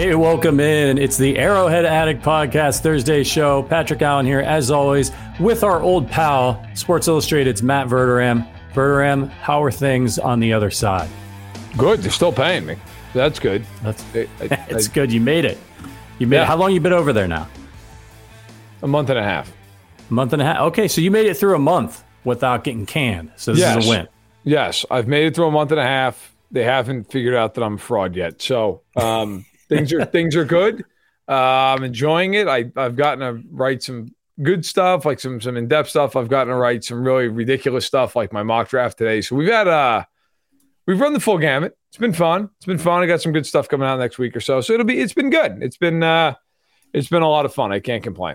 Hey, welcome in. It's the Arrowhead Addict Podcast Thursday show. Patrick Allen here, as always, with our old pal, Sports Illustrated's Matt Verderame. Verderame, how are things on the other side? Good. They're still paying me. That's good. That's I, I, it's I, good. You made it. You made. Yeah. It. How long you been over there now? A month and a half. A month and a half. Okay, so you made it through a month without getting canned. So this yes. is a win. Yes, I've made it through a month and a half. They haven't figured out that I'm a fraud yet. So um, things are things are good. Uh, I'm enjoying it. I I've gotten to write some good stuff, like some some in depth stuff. I've gotten to write some really ridiculous stuff, like my mock draft today. So we've had uh we've run the full gamut. It's been fun. It's been fun. I got some good stuff coming out next week or so. So it'll be it's been good. It's been uh it's been a lot of fun. I can't complain.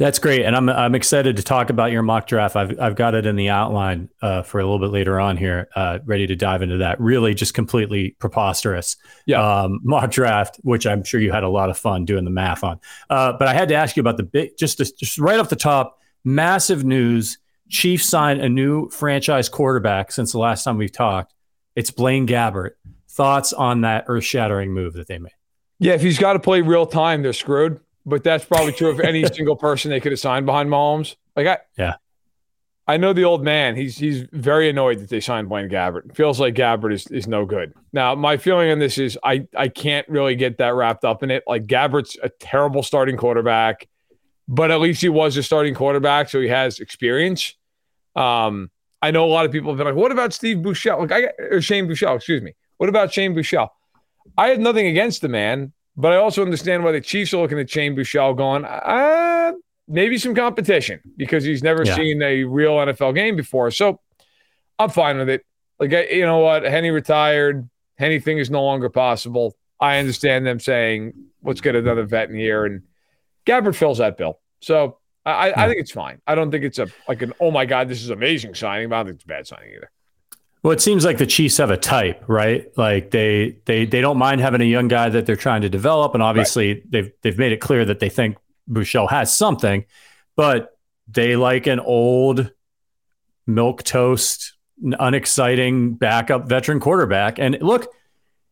That's great, and I'm I'm excited to talk about your mock draft. I've I've got it in the outline uh, for a little bit later on here, uh, ready to dive into that. Really, just completely preposterous, yeah. Um, mock draft, which I'm sure you had a lot of fun doing the math on. Uh, but I had to ask you about the big, just to, just right off the top, massive news. Chiefs signed a new franchise quarterback since the last time we've talked. It's Blaine Gabbert. Thoughts on that earth-shattering move that they made? Yeah, if he's got to play real time, they're screwed but that's probably true of any single person they could have signed behind Mahomes. Like I, yeah, I know the old man. He's he's very annoyed that they signed Blaine Gabbert. feels like Gabbert is is no good. Now, my feeling on this is I I can't really get that wrapped up in it. Like Gabbert's a terrible starting quarterback, but at least he was a starting quarterback, so he has experience. Um, I know a lot of people have been like, "What about Steve Buechele?" Like I or Shane Buechele, excuse me. What about Shane Buechele? I have nothing against the man. But I also understand why the Chiefs are looking at Shane Buechele going, uh, maybe some competition because he's never yeah. seen a real NFL game before. So I'm fine with it. Like, you know what? Henne retired. Anything is no longer possible. I understand them saying, let's get another vet in here. And Gabbert fills that bill. So I. I think it's fine. I don't think it's a like an, oh my God, this is amazing signing, but I don't think it's a bad signing either. Well, it seems like the Chiefs have a type, right? Like they they they don't mind having a young guy that they're trying to develop, and obviously right. they've they've made it clear that they think Buechele has something, but they like an old milk toast, unexciting backup veteran quarterback. And look,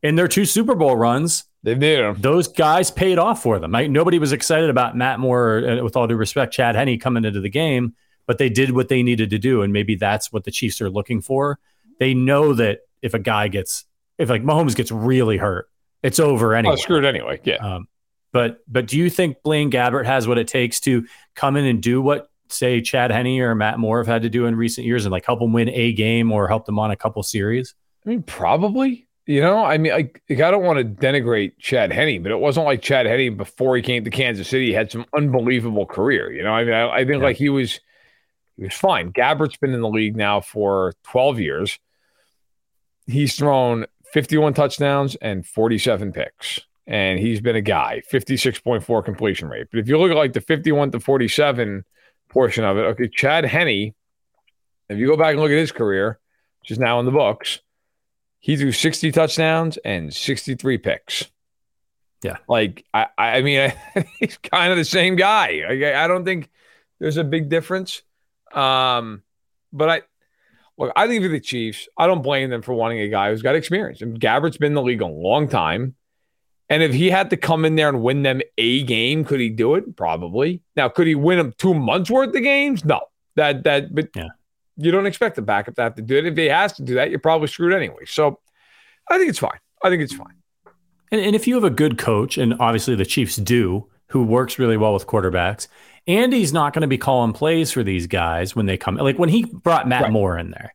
in their two Super Bowl runs, they did Those guys paid off for them. Right? Nobody was excited about Matt Moore, uh, with all due respect, Chad Henne coming into the game, but they did what they needed to do, and maybe that's what the Chiefs are looking for they know that if a guy gets if like Mahomes gets really hurt, it's over anyway. Oh, screwed anyway. Yeah. Um, but but do you think Blaine Gabbert has what it takes to come in and do what say Chad Henne or Matt Moore have had to do in recent years and like help them win a game or help them on a couple series? I mean, probably. You know, I mean, I, I don't want to denigrate Chad Henne, but it wasn't like Chad Henne before he came to Kansas City had some unbelievable career. You know, I mean, I, I think yeah. like he was he was fine. Gabbert's been in the league now for 12 years he's thrown 51 touchdowns and 47 picks. And he's been a guy, 56.4 completion rate. But if you look at like the 51 to 47 portion of it, okay, Chad Henne, if you go back and look at his career, which is now in the books, he threw 60 touchdowns and 63 picks. Yeah. Like, I, I mean, he's kind of the same guy. I, I don't think there's a big difference. Um, but I, Look, I think for the Chiefs, I don't blame them for wanting a guy who's got experience. And Gabbert's been in the league a long time. And if he had to come in there and win them a game, could he do it? Probably. Now, could he win them two months worth of games? No. That that but yeah. you don't expect the backup to have to do it. If he has to do that, you're probably screwed anyway. So I think it's fine. I think it's fine. And, and if you have a good coach, and obviously the Chiefs do, who works really well with quarterbacks, Andy's not going to be calling plays for these guys when they come. Like when he brought Matt right. Moore in there,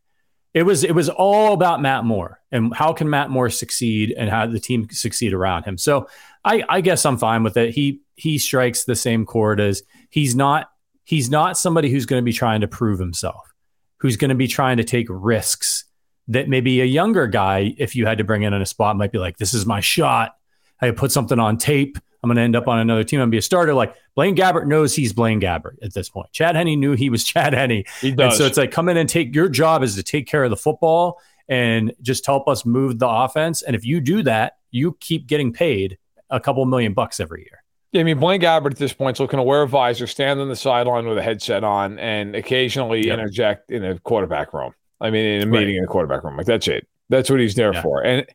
it was it was all about Matt Moore and how can Matt Moore succeed and how the team succeed around him. So I, I guess I'm fine with it. He he strikes the same chord as he's not he's not somebody who's going to be trying to prove himself, who's going to be trying to take risks that maybe a younger guy, if you had to bring in in a spot, might be like, this is my shot. I put something on tape. I'm going to end up on another team and be a starter. Like Blaine Gabbert knows he's Blaine Gabbert at this point. Chad Henne knew he was Chad Henne. He does. And so it's like come in and take your job is to take care of the football and just help us move the offense. And if you do that, you keep getting paid a couple million bucks every year. Yeah, I mean, Blaine Gabbert at this point is looking to wear a visor, stand on the sideline with a headset on, and occasionally yep. interject in a quarterback room. I mean, in a meeting right. in a quarterback room. Like that's it. That's what he's there yeah. for. And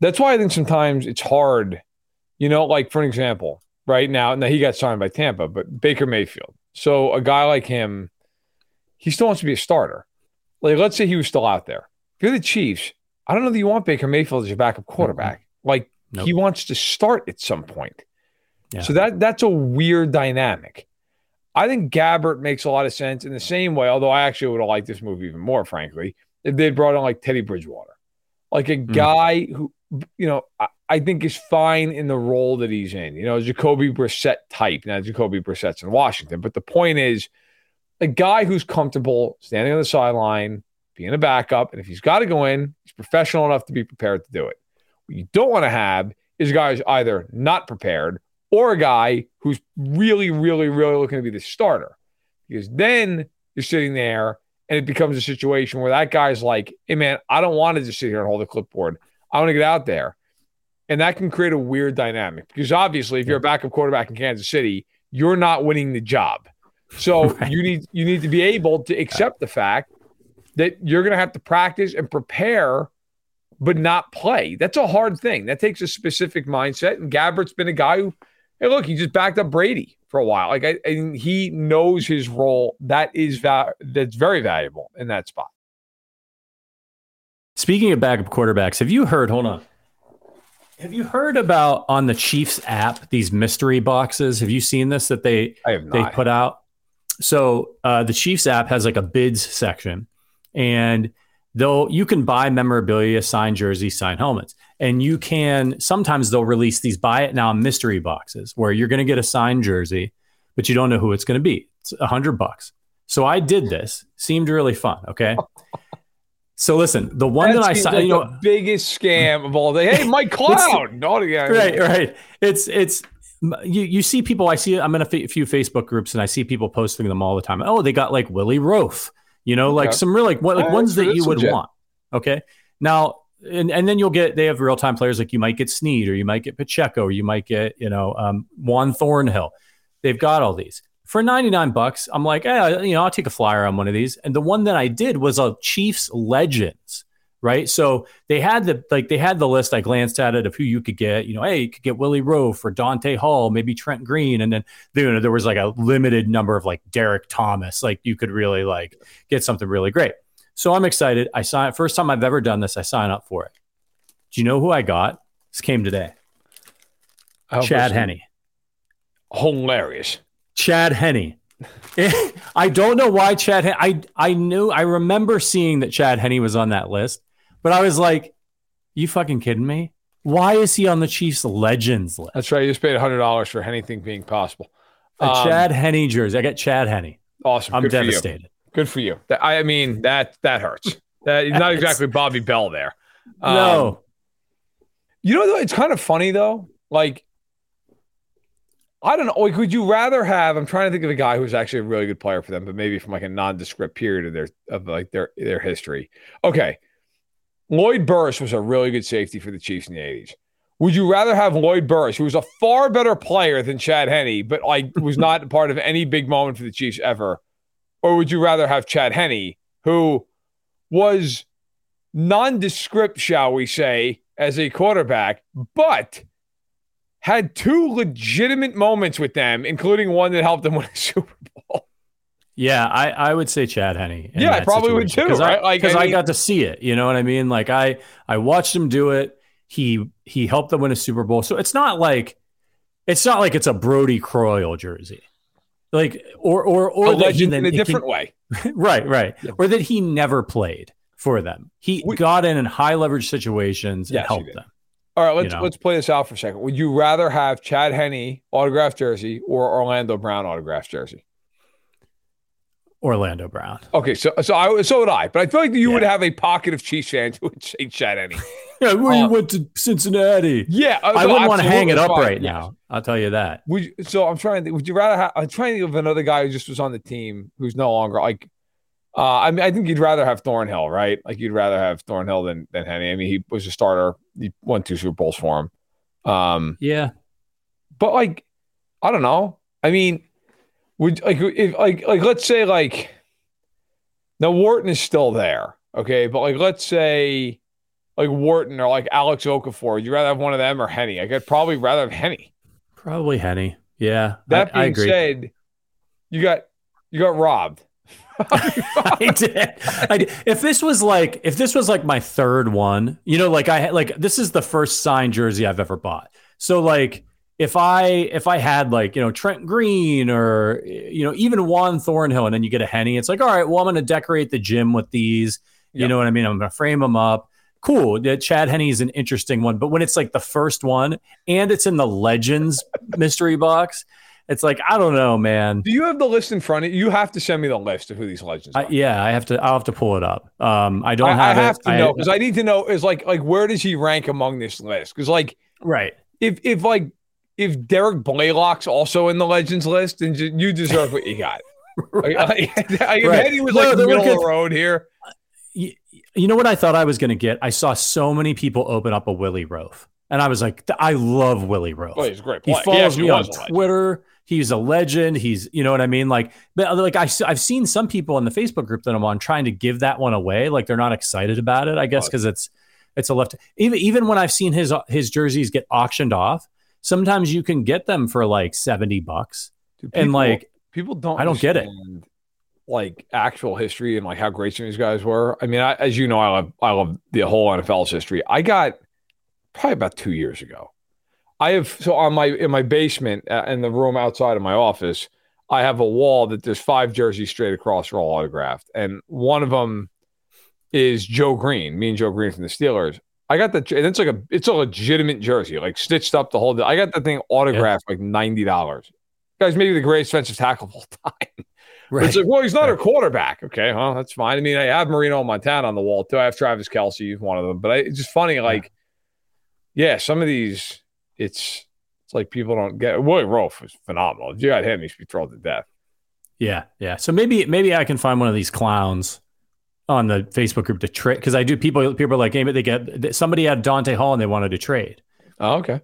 that's why I think sometimes it's hard, you know, like for an example, right now, now he got signed by Tampa, but Baker Mayfield. So a guy like him, he still wants to be a starter. Like, let's say he was still out there. If you're the Chiefs, I don't know that you want Baker Mayfield as your backup quarterback. Mm-hmm. Like nope. he wants to start at some point. Yeah. So that that's a weird dynamic. I think Gabbert makes a lot of sense in the same way, although I actually would have liked this movie even more, frankly, if they'd brought on like Teddy Bridgewater. Like a mm-hmm. guy who, you know, I, I, think is fine in the role that he's in. You know, Jacoby Brissett type. Now, Jacoby Brissett's in Washington, but the point is a guy who's comfortable standing on the sideline, being a backup, and if he's got to go in, he's professional enough to be prepared to do it. What you don't want to have is guys either not prepared or a guy who's really, really, really looking to be the starter. Because then you're sitting there and it becomes a situation where that guy's like, hey, man, I don't want to just sit here and hold a clipboard. I want to get out there. And that can create a weird dynamic because obviously, if you're a backup quarterback in Kansas City, you're not winning the job. So right. you need you need to be able to accept the fact that you're going to have to practice and prepare, but not play. That's a hard thing. That takes a specific mindset. And Gabbert's been a guy who, hey, look, he just backed up Brady for a while. Like, I, and he knows his role. That is va- that's very valuable in that spot. Speaking of backup quarterbacks, have you heard? Hold on. Have you heard about on the Chiefs app these mystery boxes? Have you seen this that they they put out? so uh, the Chiefs app has like a bids section, and they'll you can buy memorabilia, signed jerseys, signed helmets, and you can sometimes they'll release these buy it now mystery boxes where you're going to get a signed jersey, but you don't know who it's going to be. It's a hundred bucks. So I did this. Seemed really fun. Okay. So listen, the one that, that I saw, like you know, biggest scam of all the hey, Mike Cloud, not again. Right, right. It's it's you you see people. I see. I'm in a f- few Facebook groups, and I see people posting them all the time. Oh, they got like Willie Roaf. You know, okay. like some real like what like ones that you would legit. want. Okay, now and and then you'll get they have real time players like you might get Snead or you might get Pacheco or you might get you know um, Juan Thornhill. They've got all these for 99 bucks. I'm like, you know, I'll take a flyer on one of these. And the one that I did was a Chiefs Legends right? So they had the like they had the list. I glanced at it of who you could get. You know, hey, you could get Willie Roaf or Dante Hall, maybe Trent Green, and then you know there was like a limited number of like Derrick Thomas. Like you could really like get something really great. So I'm excited. I signed first time I've ever done this. I sign up for it. Do you know who I got? This came today. Chad Henne. Hilarious. Chad Henne. I don't know why Chad. I I knew I remember seeing that Chad Henne was on that list, but I was like, you fucking kidding me? Why is he on the Chiefs legends list? That's right. You just paid hundred dollars for anything being possible. A um, Chad Henne jersey. I got Chad Henne. Awesome. I'm Good devastated. Good for you. I mean that that hurts. That not exactly Bobby Bell there. Um, no. You know, it's kind of funny though. Like, I don't know. Like, would you rather have? I'm trying to think of a guy who's actually a really good player for them, but maybe from like a nondescript period of their of like their their history. Okay, Lloyd Burruss was a really good safety for the Chiefs in the 80s. Would you rather have Lloyd Burruss, who was a far better player than Chad Henne, but like was not part of any big moment for the Chiefs ever? Or would you rather have Chad Henne, who was nondescript, shall we say, as a quarterback, but had two legitimate moments with them, including one that helped them win a Super Bowl? Yeah, I, I would say Chad Henne. Yeah, I probably would too. Because right? I, like, I, I, got to see it. You know what I mean? Like I I watched him do it. He he helped them win a Super Bowl. So it's not like it's not like it's a Brodie Croyle jersey. Like or or or a legend in a different way. right, right. Yeah. Or that he never played for them. He we, got in in high leverage situations and helped them. All right, let's you know? let's play this out for a second. Would you rather have Chad Henne autographed jersey or Orlando Brown autographed jersey? Orlando Brown. Okay, so so I so would I, but I feel like you yeah. would have a pocket of Chiefs fans who would say Chad Henne. yeah, um, you went to Cincinnati. Yeah, uh, I wouldn't want to hang it up right yes. now. I'll tell you that. Would you, so I'm trying to. Would you rather have? I'm trying to think of another guy who just was on the team who's no longer like. Uh, I mean, I think you'd rather have Thornhill, right? Like you'd rather have Thornhill than than Henne. I mean, he was a starter. He won two Super Bowls for him. Um, yeah, but like, I don't know. I mean, would like if like like let's say like now Wharton is still there. Okay, but like let's say like Wharton or like Alex Okafor, you rather have one of them or Henne? Like I'd probably rather have Henne. Probably Henne. Yeah. That I, I being agree. said, you got you got robbed. I did. I did. If this was like, if this was like my third one, you know, like I had, like this is the first signed jersey I've ever bought. So like, if I if I had like you know Trent Green or you know even Juan Thornhill, and then you get a Henne, it's like all right, well I'm going to decorate the gym with these. You Yep. know what I mean? I'm going to frame them up. Cool. Chad Henne is an interesting one, but when it's like the first one and it's in the Legends mystery box, it's like I don't know, man. Do you have the list in front of you? You have to send me the list of who these legends are. I, yeah, I have to. I'll have to pull it up. Um, I don't I, have I it. to I- know because I need to know is like like where does he rank among this list? Because like right. if if like if Derrick Blaylock's also in the legends list, then you deserve what you got. Like, like, I, Right. he was No, like they middle of the road here. Uh, you, you know what I thought I was going to get? I saw so many people open up a Willie Roaf, and I was like, I love Willie Roaf. Well, he's a great. he follows actually me on was a legend. Twitter. He's a legend. He's, you know what I mean? Like, but uh, like I, have seen some people in the Facebook group that I'm on trying to give that one away. Like they're not excited about it. I guess because it's, it's a left. Even even when I've seen his uh, his jerseys get auctioned off, sometimes you can get them for like seventy bucks. Dude, And like, people don't. I don't get it. Like actual history and like how great some of these guys were. I mean, I, as you know, I love I love the whole NFL's history. I got probably about two years ago. I have so on my in my basement uh, in the room outside of my office. I have a wall that there's five jerseys straight across are all autographed, and one of them is Joe Greene. Me and Joe Greene from the Steelers. I got the and it's like a it's a legitimate jersey, like stitched up the whole. I got the thing autographed like ninety dollars. Guys, maybe the greatest defensive tackle of all time. Right. It's like, well, he's not a quarterback. Okay, huh? That's fine. I mean, I have Marino Montana on the wall too. I have Travis Kelce, he's one of them. But I, it's just funny, like, yeah, some of these, it's it's like people don't get. Willie Roaf was phenomenal. If you got him, he should be thrilled to death. Yeah, yeah. So maybe maybe I can find one of these clowns on the Facebook group to trade because I do. People people are like, hey, but they get somebody had Dante Hall and they wanted to trade. Oh, okay.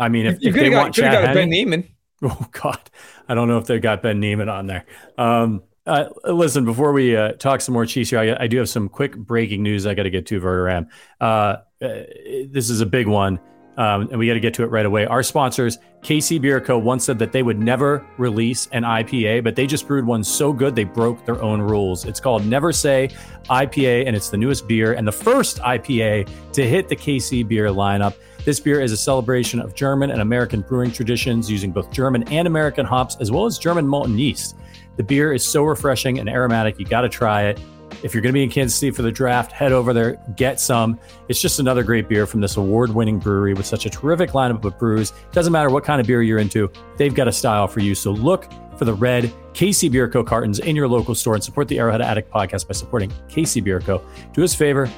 I mean, if, you if they got, want coulda Chad got Ben Henne- Neiman. oh God, I don't know if they got Ben Niemann on there. Um, uh, listen, before we uh, talk some more Chiefs here, I, I do have some quick breaking news I got to get to, Verderame. Uh, uh, this is a big one, um, and we got to get to it right away. Our sponsors, KC Beer Co., once said that they would never release an IPA, but they just brewed one so good they broke their own rules. It's called Never Say IPA, and it's the newest beer and the first IPA to hit the KC Beer lineup. This beer is a celebration of German and American brewing traditions using both German and American hops, as well as German malton yeast. The beer is so refreshing and aromatic, you got to try it. If you're going to be in Kansas City for the draft, head over there, get some. It's just another great beer from this award winning brewery with such a terrific lineup of brews. Doesn't matter what kind of beer you're into, they've got a style for you. So look for the red KC Beer Co. cartons in your local store and support the Arrowhead Addict podcast by supporting KC Beer Co. Do us a favor,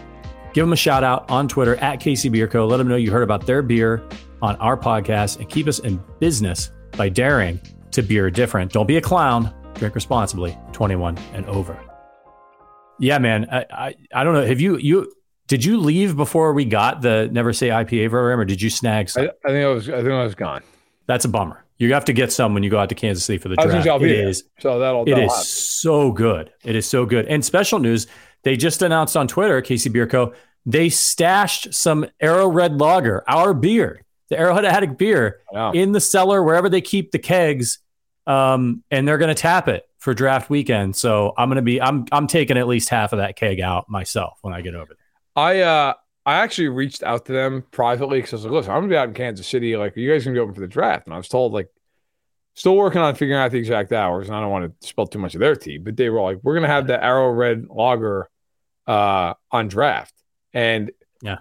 give them a shout out on Twitter at KC Beer Co. Let them know you heard about their beer on our podcast and keep us in business by daring to beer different. Don't be a clown. Drink responsibly. 21 and over. Yeah, man. I, I, I don't know. Have you you did you leave before we got the Never Say IPA program, or did you snag some? I, I think I was. I think I was gone. That's a bummer. You have to get some when you go out to Kansas City for the draft. I'll be It is So that'll. it that'll is happen. so good. It is so good. And special news, they just announced on Twitter, KC Beer Co. They stashed some Arrow Red Lager, our beer, the Arrowhead Addict beer, in the cellar wherever they keep the kegs, um, and they're going to tap it for draft weekend. So I'm going to be I'm I'm taking at least half of that keg out myself when I get over there. I uh I actually reached out to them privately because I was like, listen, I'm gonna be out in Kansas City. Like, are you guys gonna be open for the draft? And I was told like still working on figuring out the exact hours, and I don't want to spill too much of their tea, but they were like, we're gonna have the Arrow Red Lager uh on draft. And Yeah.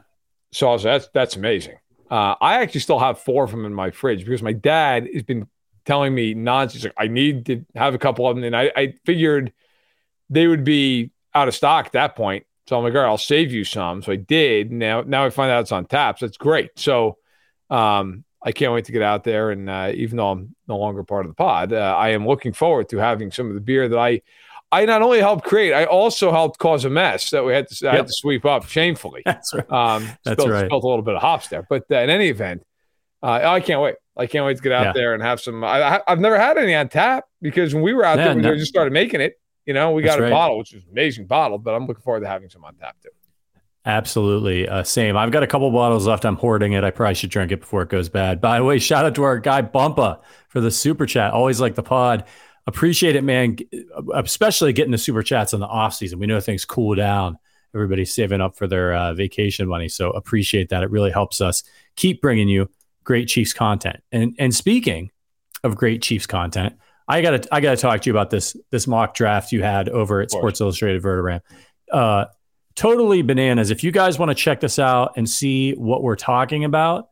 so I was like, that's that's amazing. Uh I actually still have four of them in my fridge because my dad has been telling me nonsense. Like, I need to have a couple of them. And I, I figured they would be out of stock at that point. So I'm like, all right, I'll save you some. So I did. Now, now I find out it's on taps. That's great. So, um, I can't wait to get out there. And uh, even though I'm no longer part of the pod, uh, I am looking forward to having some of the beer that I, I not only helped create, I also helped cause a mess that we had to, I Yep. had to sweep up shamefully. That's right. Um, That's spilled, right. spilled a little bit of hops there, but uh, in any event, uh, I can't wait. I can't wait to get out Yeah. there and have some. I, I've never had any on tap because when we were out Yeah, there, we no. just started making it. You know, we That's got a right. bottle, which is amazing bottle, but I'm looking forward to having some on tap too. Absolutely. Uh, same. I've got a couple bottles left. I'm hoarding it. I probably should drink it before it goes bad. By the way, shout out to our guy Bumpa for the super chat. Always like the pod. Appreciate it, man. Especially getting the super chats in the off season. We know things cool down. Everybody's saving up for their uh, vacation money. So appreciate that. It really helps us keep bringing you great Chiefs content. And and speaking of great Chiefs content, I gotta I gotta talk to you about this this mock draft you had over at. Sports Illustrated Verderame. Uh, totally bananas. If you guys want to check this out and see what we're talking about,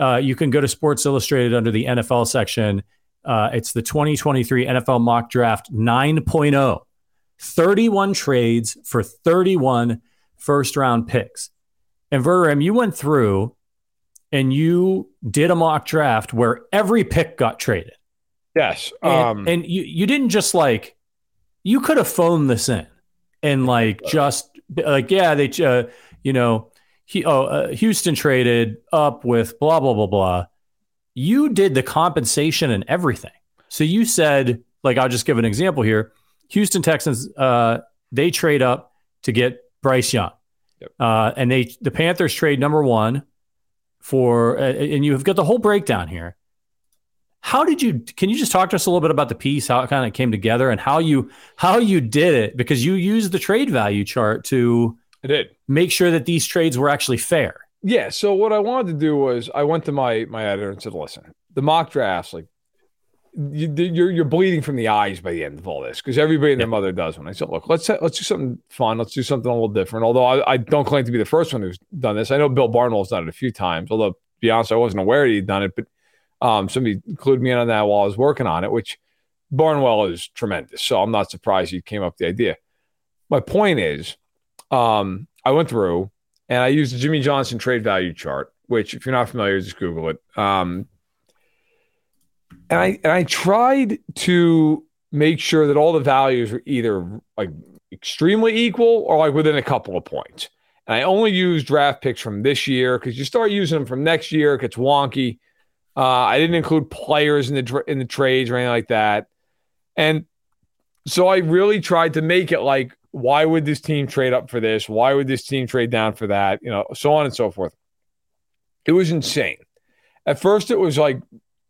uh, you can go to Sports Illustrated under the NFL section. Uh, it's the 2023 NFL mock draft 9.0. 31 trades for 31 first round picks. And Verderame, you went through and you did a mock draft where every pick got traded. Yes. And, Um, and you, you didn't just like, you could have phoned this in and like just like, yeah, they, uh, you know, he, oh, uh, Houston traded up with blah, blah, blah, blah. You did the compensation and everything. So you said, like, I'll just give an example here. Houston Texans, uh, they trade up to get Bryce Young. Yep. Uh, and they, the Panthers trade number one for, uh, and you've got the whole breakdown here. How did you? Can you just talk to us a little bit about the piece, how it kind of came together, and how you how you did it? Because you used the trade value chart to I did. make sure that these trades were actually fair. Yeah. So what I wanted to do was I went to my my editor and said, "Listen, the mock drafts, like you, you're you're bleeding from the eyes by the end of all this because everybody and their mother does one." I said, "Look, let's let's do something fun. Let's do something a little different." Although I, I don't claim to be the first one who's done this. I know Bill Barnwell's done it a few times. Although to be honest, I wasn't aware he'd done it, but um, somebody clued me in on that while I was working on it, which Barnwell is tremendous. So I'm not surprised he came up with the idea. My point is, um, I went through and I used the Jimmy Johnson trade value chart, which if you're not familiar, just Google it. Um, and I and I tried to make sure that all the values were either like extremely equal or like within a couple of points. And I only use draft picks from this year because you start using them from next year, it gets wonky. Uh, I didn't include players in the in the trades or anything like that. And so I really tried to make it like, why would this team trade up for this? Why would this team trade down for that? You know, so on and so forth. It was insane. At first, it was like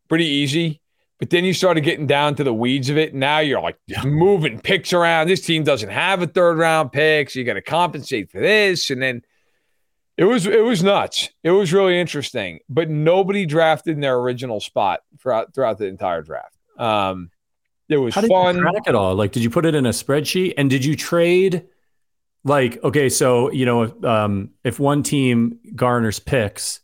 pretty easy, but then you started getting down to the weeds of it. Now you're like moving picks around. This team doesn't have a third round pick, so you got to compensate for this, and then it was it was nuts. It was really interesting, but nobody drafted in their original spot throughout throughout the entire draft. Um, it was How did fun. you track it all? Like, did you put it in a spreadsheet? And did you trade? Like, okay, so you know, if, um, if one team garners picks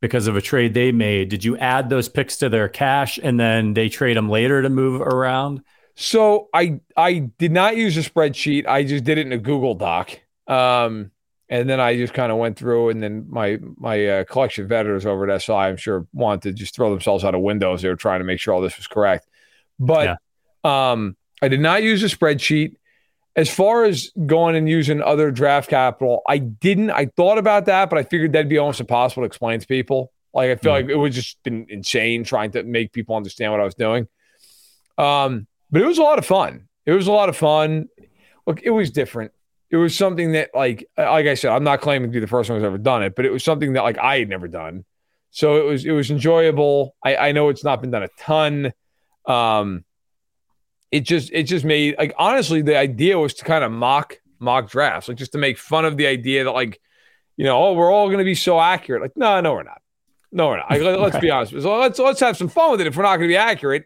because of a trade they made, did you add those picks to their cash and then they trade them later to move around? So I I did not use a spreadsheet. I just did it in a Google Doc. Um, and then I just kind of went through, and then my my uh, collection of editors over at SI, I'm sure, wanted to just throw themselves out of windows. They were trying to make sure all this was correct. But um, I did not use a spreadsheet. As far as going and using other draft capital, I didn't. I thought about that, but I figured that'd be almost impossible to explain to people. Like I feel Mhm. like it would just been insane trying to make people understand what I was doing. Um, but it was a lot of fun. It was a lot of fun. Look, it was different. It was something that, like, like I said, I'm not claiming to be the first one who's ever done it, but it was something that, like, I had never done. So it was, it was enjoyable. I, I know it's not been done a ton. Um, it just, it just made, like, honestly, the idea was to kind of mock, mock drafts, like, just to make fun of the idea that, like, you know, oh, we're all going to be so accurate. Like, no, no, we're not. No, we're not. Like, let- let's be honest. So let's let's have some fun with it. If we're not going to be accurate,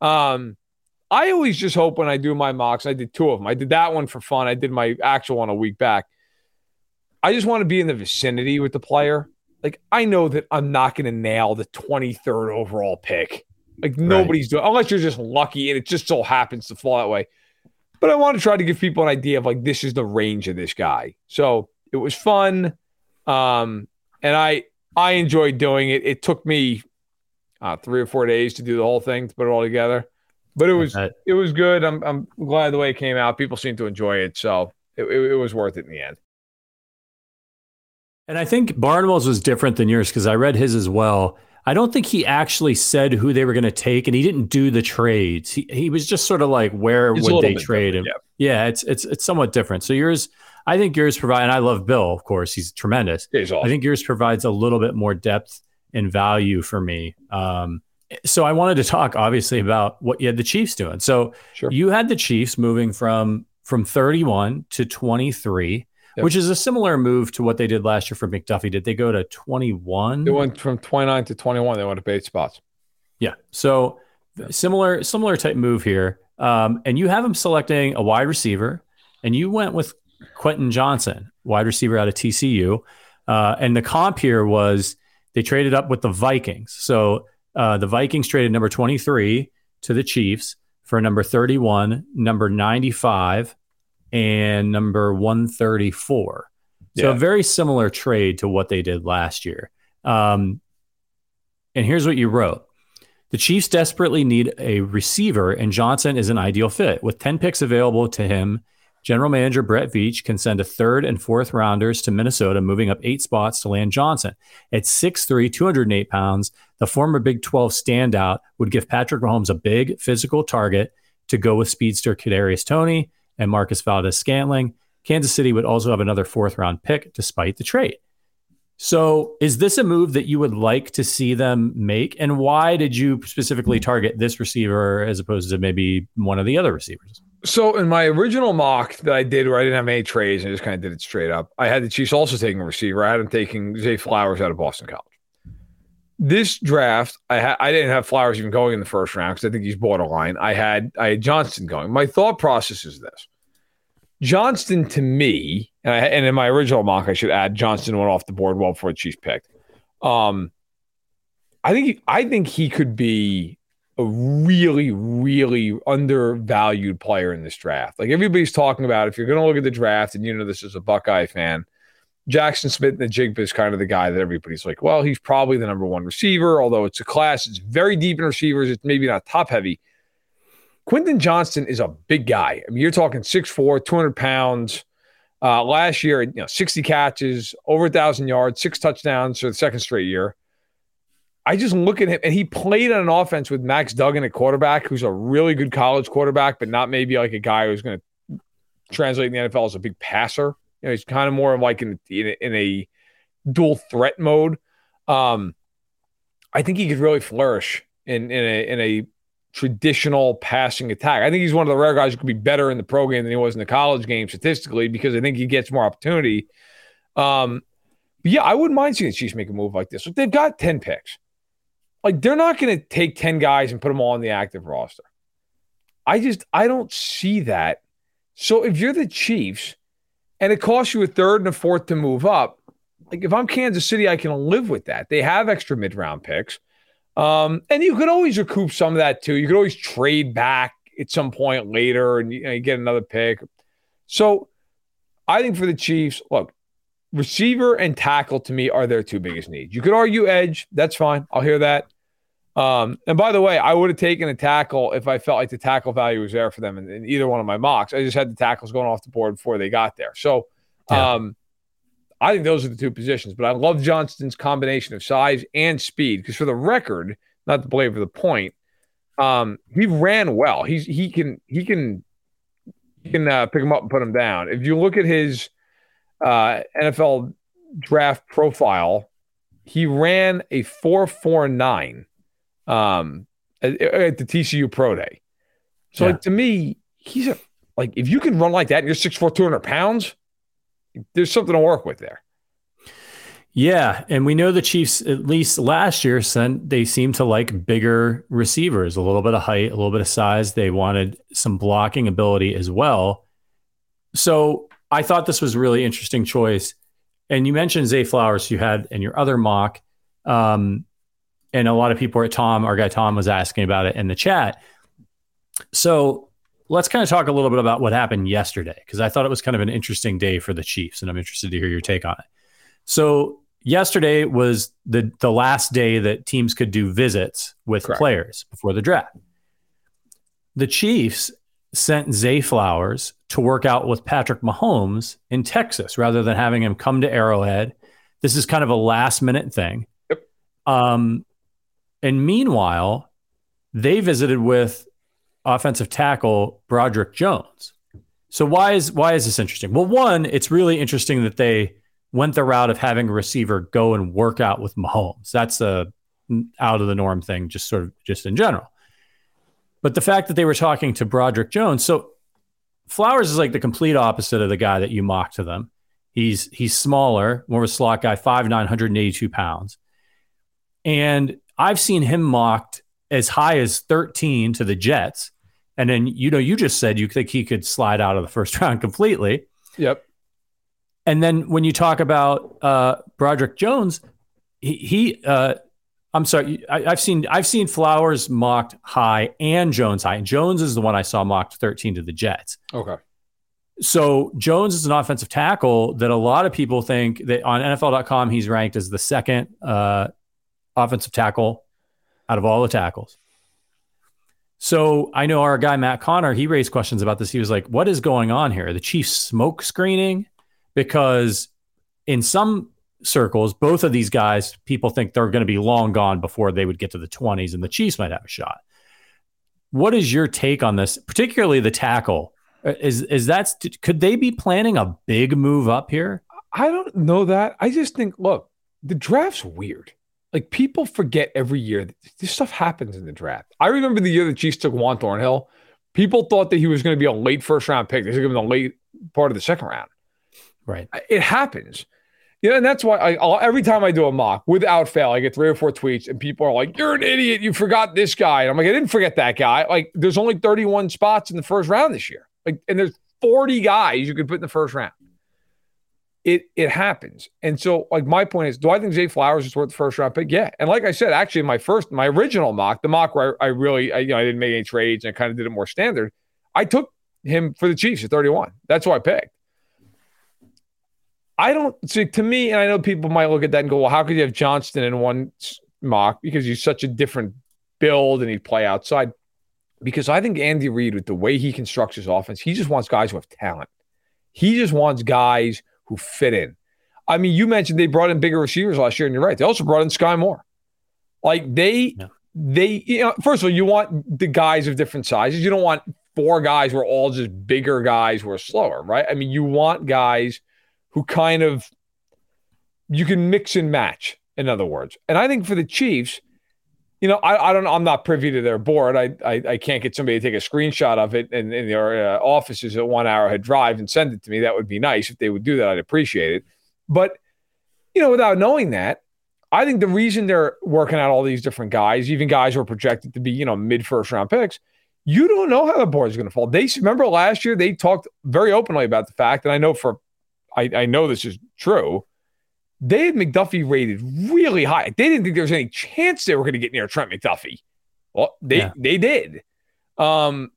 um, I always just hope when I do my mocks, I did two of them. I did that one for fun. I did my actual one a week back. I just want to be in the vicinity with the player. Like I know that I'm not going to nail the 23rd overall pick. Like nobody's doing unless you're just lucky and it just so happens to fall that way. But I want to try to give people an idea of like this is the range of this guy. So it was fun. Um, and I I enjoyed doing it. It took me uh, three or four days to do the whole thing to put it all together, but it was it was good. I'm I'm glad the way it came out. People seem to enjoy it, so it, it, it was worth it in the end. And I think Barnwell's was different than yours because I read his as well. I don't think he actually said who they were going to take, and he didn't do the trades. He he was just sort of like, where it's would they trade him? Yeah. yeah, it's it's it's somewhat different. So yours, I think yours provide, and I love Bill, of course, he's tremendous. He's awesome. I think yours provides a little bit more depth and value for me. Um, so I wanted to talk obviously about what you had the Chiefs doing. So sure. you had the Chiefs moving from from 31 to 23 yep. which is a similar move to what they did last year for McDuffie. Did they go to 21? They went from 29 to 21. They went to eight spots. Yeah. So similar, similar type move here. Um, and you have him selecting a wide receiver, and you went with Quentin Johnston, wide receiver out of TCU. Uh, and the comp here was they traded up with the Vikings. So uh, the Vikings traded number 23 to the Chiefs for number 31, number 95, and number 134. So a very similar trade to what they did last year. Um, and here's what you wrote. The Chiefs desperately need a receiver, and Johnston is an ideal fit. With 10 picks available to him, General Manager Brett Veach can send a third and fourth rounders to Minnesota, moving up eight spots to land Johnston. At 6'3, 208 pounds, the former Big 12 standout would give Patrick Mahomes a big physical target to go with speedster Kadarius Toney and Marquez Valdes Scantling. Kansas City would also have another fourth round pick despite the trade. So, is this a move that you would like to see them make? And why did you specifically target this receiver as opposed to maybe one of the other receivers? So, in my original mock that I did, where I didn't have any trades, I just kind of did it straight up. I had the Chiefs also taking a receiver. I had them taking Zay Flowers out of Boston College. This draft, I ha- I didn't have Flowers even going in the first round because I think he's borderline. I had I had Johnston going. My thought process is this: Johnston to me, and, I, and, in my original mock, I should add Johnston went off the board well before the Chiefs picked. Um, I think he, I think he could be a really, really undervalued player in this draft. Like everybody's talking about, if you're going to look at the draft, and you know this is a Buckeye fan, Jackson Smith-Njigba is kind of the guy that everybody's like, well, he's probably the number one receiver. Although it's a class, it's very deep in receivers. It's maybe not top heavy. Quentin Johnston is a big guy. I mean, you're talking 6'4, 200 pounds. Uh, last year, you know, 60 catches, over a thousand yards, six touchdowns for the second straight year. I just look at him, and he played on an offense with Max Duggan at quarterback, who's a really good college quarterback, but not maybe like a guy who's going to translate in the NFL as a big passer. You know, he's kind of more of like in, in, a, in a dual threat mode. Um, I think he could really flourish in in a in a traditional passing attack. I think he's one of the rare guys who could be better in the pro game than he was in the college game statistically because I think he gets more opportunity. Um, yeah, I wouldn't mind seeing the Chiefs make a move like this. But they've got 10 picks. Like they're not going to take 10 guys and put them all on the active roster. I just I don't see that. So if you're the Chiefs and it costs you a third and a fourth to move up, like if I'm Kansas City, I can live with that. They have extra mid round picks. Um, and you could always recoup some of that too. You could always trade back at some point later and you, know, get another pick. So I think for the Chiefs, look, receiver and tackle to me are their two biggest needs. You could argue edge. That's fine. I'll hear that. Um, and by the way, I would have taken a tackle if I felt like the tackle value was there for them in, in, either one of my mocks. I just had the tackles going off the board before they got there. So um, I think those are the two positions. But I love Johnston's combination of size and speed because, for the record, not to belabor the point, um, he ran well. He's he can he can he can uh, pick him up and put him down. If you look at his uh, NFL draft profile, he ran a four four nine um, at, at, the TCU Pro Day. So yeah. like, to me, he's a like if you can run like that and you're 6'4", 200 pounds, there's something to work with there. Yeah, and we know the Chiefs at least last year sent they seem to like bigger receivers, a little bit of height, a little bit of size. They wanted some blocking ability as well. So I thought this was a really interesting choice. And you mentioned Zay Flowers, you had in your other mock, um, and a lot of people at Tom, our guy Tom, was asking about it in the chat. So let's kind of talk a little bit about what happened yesterday because I thought it was kind of an interesting day for the Chiefs, and I'm interested to hear your take on it. So yesterday was the the last day that teams could do visits with Correct. players before the draft. The Chiefs sent Zay Flowers to work out with Patrick Mahomes in Texas rather than having him come to Arrowhead. This is kind of a last minute thing. Yep. Um, And meanwhile, they visited with offensive tackle Broderick Jones. So why is why is this interesting? Well, one, it's really interesting that they went the route of having a receiver go and work out with Mahomes. That's a out of the norm thing, just sort of just in general. But the fact that they were talking to Broderick Jones, so Flowers is like the complete opposite of the guy that you mock to them. He's he's smaller, more of a slot guy, 5'9", 182 pounds. And I've seen him mocked as high as 13 to the Jets. And then, you know, you just said you think he could slide out of the first round completely. Yep. And then when you talk about uh, Broderick Jones, he, he uh, I'm sorry, I, have seen I've seen Flowers mocked high and Jones high. And Jones is the one I saw mocked 13 to the Jets. Okay. So Jones is an offensive tackle that a lot of people think that on NFL.com he's ranked as the second uh, offensive tackle out of all the tackles. So I know our guy Matt Connor, he raised questions about this. He was like, "What is going on here? The Chiefs smoke screening?" Because in some circles, both of these guys, people think they're going to be long gone before they would get to the 20s, and the Chiefs might have a shot. What is your take on this, particularly the tackle? Uh, is is that could they be planning a big move up here? I don't know that. I just think, look, the draft's weird. Like people forget every year that this stuff happens in the draft. I remember the year the Chiefs took Juan Thornhill. People thought that he was going to be a late first round pick. They took him in the late part of the second round. Right. It happens. You know, and that's why I, I'll, every time I do a mock, without fail, I get three or four tweets, and people are like, "You're an idiot! You forgot this guy." And I'm like, "I didn't forget that guy. Like, there's only 31 spots in the first round this year. Like, and there's 40 guys you could put in the first round. It it happens. And so, like, my point is, do I think Zay Flowers is worth the first round pick? Yeah. And like I said, actually, my first, my original mock, the mock where I, I really, I, you know, I didn't make any trades and I kind of did it more standard. I took him for the Chiefs at 31. That's who I picked. I don't see to me, and I know people might look at that and go, well, how could you have Johnston in one mock because he's such a different build and he'd play outside? Because I think Andy Reid, with the way he constructs his offense, he just wants guys who have talent. He just wants guys who fit in. I mean, you mentioned they brought in bigger receivers last year, and you're right. They also brought in Sky Moore. Like they, yeah. they, you know, first of all, you want the guys of different sizes. You don't want four guys who are all just bigger guys who are slower, right? I mean, you want guys who kind of you can mix and match, in other words. And I think for the Chiefs, you know, I, I don't I'm not privy to their board. I, I, I can't get somebody to take a screenshot of it in, in their uh, offices at one hour Arrowhead Drive and send it to me. That would be nice if they would do that. I'd appreciate it. But you know, without knowing that, I think the reason they're working out all these different guys, even guys who are projected to be, you know, mid first round picks, you don't know how the board is going to fall. They remember last year they talked very openly about the fact, and I know for I, I know this is true. They had McDuffie rated really high. They didn't think there was any chance they were going to get near Trent McDuffie. Well, they yeah. they did. Um,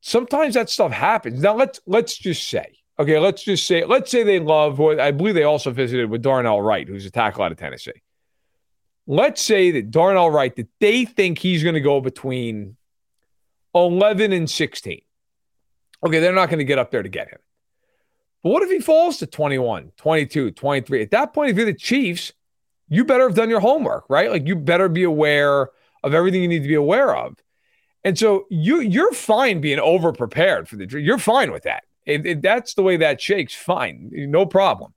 sometimes that stuff happens. Now let's let's just say, okay, let's just say, let's say they love. What I believe they also visited with Darnell Wright, who's a tackle out of Tennessee. Let's say that Darnell Wright that they think he's going to go between eleven and sixteen. Okay, they're not going to get up there to get him. But what if he falls to 21, 22, 23? At that point, if you're the Chiefs, you better have done your homework, right? Like you better be aware of everything you need to be aware of. And so you you're fine being over prepared for the you're fine with that. If, if that's the way that shakes, fine, no problem.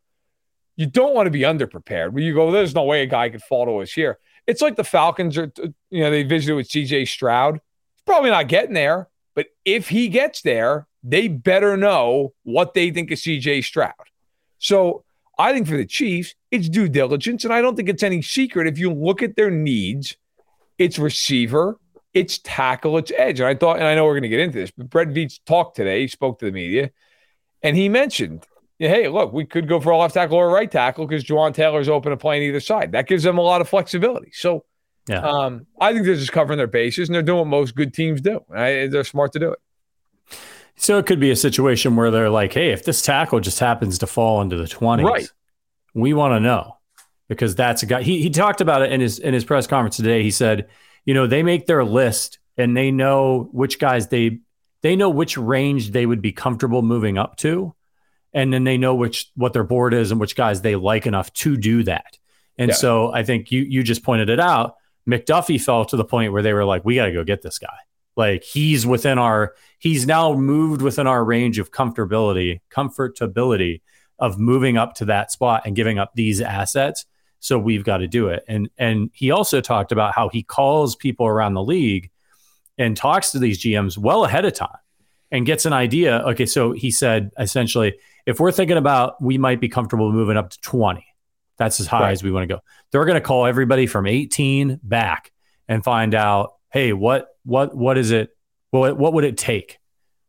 You don't want to be underprepared. Where you go, there's no way a guy could fall to us here. It's like the Falcons are, you know, they visited with CJ Stroud. He's probably not getting there, but if he gets there, they better know what they think of CJ Stroud. So I think for the Chiefs, it's due diligence. And I don't think it's any secret. If you look at their needs, it's receiver, it's tackle, it's edge. And I thought, and I know we're going to get into this, but Brett Veach talked today, he spoke to the media, and he mentioned, hey, look, we could go for a left tackle or a right tackle because Jawaan Taylor's open to play on either side. That gives them a lot of flexibility. So yeah. um, I think they're just covering their bases and they're doing what most good teams do. They're smart to do it. So it could be a situation where they're like, hey, if this tackle just happens to fall into the 20s, right. we want to know because that's a guy. He, he talked about it in his in his press conference today. He said, you know, they make their list and they know which guys they they know which range they would be comfortable moving up to, and then they know which what their board is and which guys they like enough to do that. And yeah. so I think you you just pointed it out. McDuffie fell to the point where they were like, we got to go get this guy. Like he's within our, he's now moved within our range of comfortability, comfortability of moving up to that spot and giving up these assets. So we've got to do it. And and he also talked about how he calls people around the league and talks to these GMs well ahead of time and gets an idea. Okay, so he said essentially, if we're thinking about we might be comfortable moving up to 20, that's as high right. as we want to go. They're going to call everybody from 18 back and find out, hey, what what what is it? What what would it take?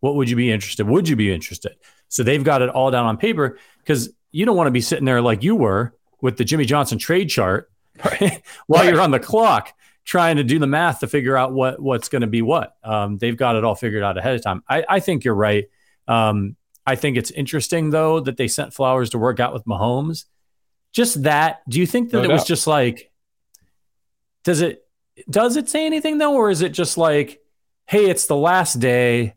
What would you be interested? Would you be interested? So they've got it all down on paper because you don't want to be sitting there like you were with the Jimmy Johnson trade chart right. while right. you're on the clock trying to do the math to figure out what what's going to be what. Um, they've got it all figured out ahead of time. I, I think you're right. Um, I think it's interesting though that they sent Flowers to work out with Mahomes. Just that. Do you think that no it doubt. was just like? Does it does it say anything though, or is it just like, hey, it's the last day.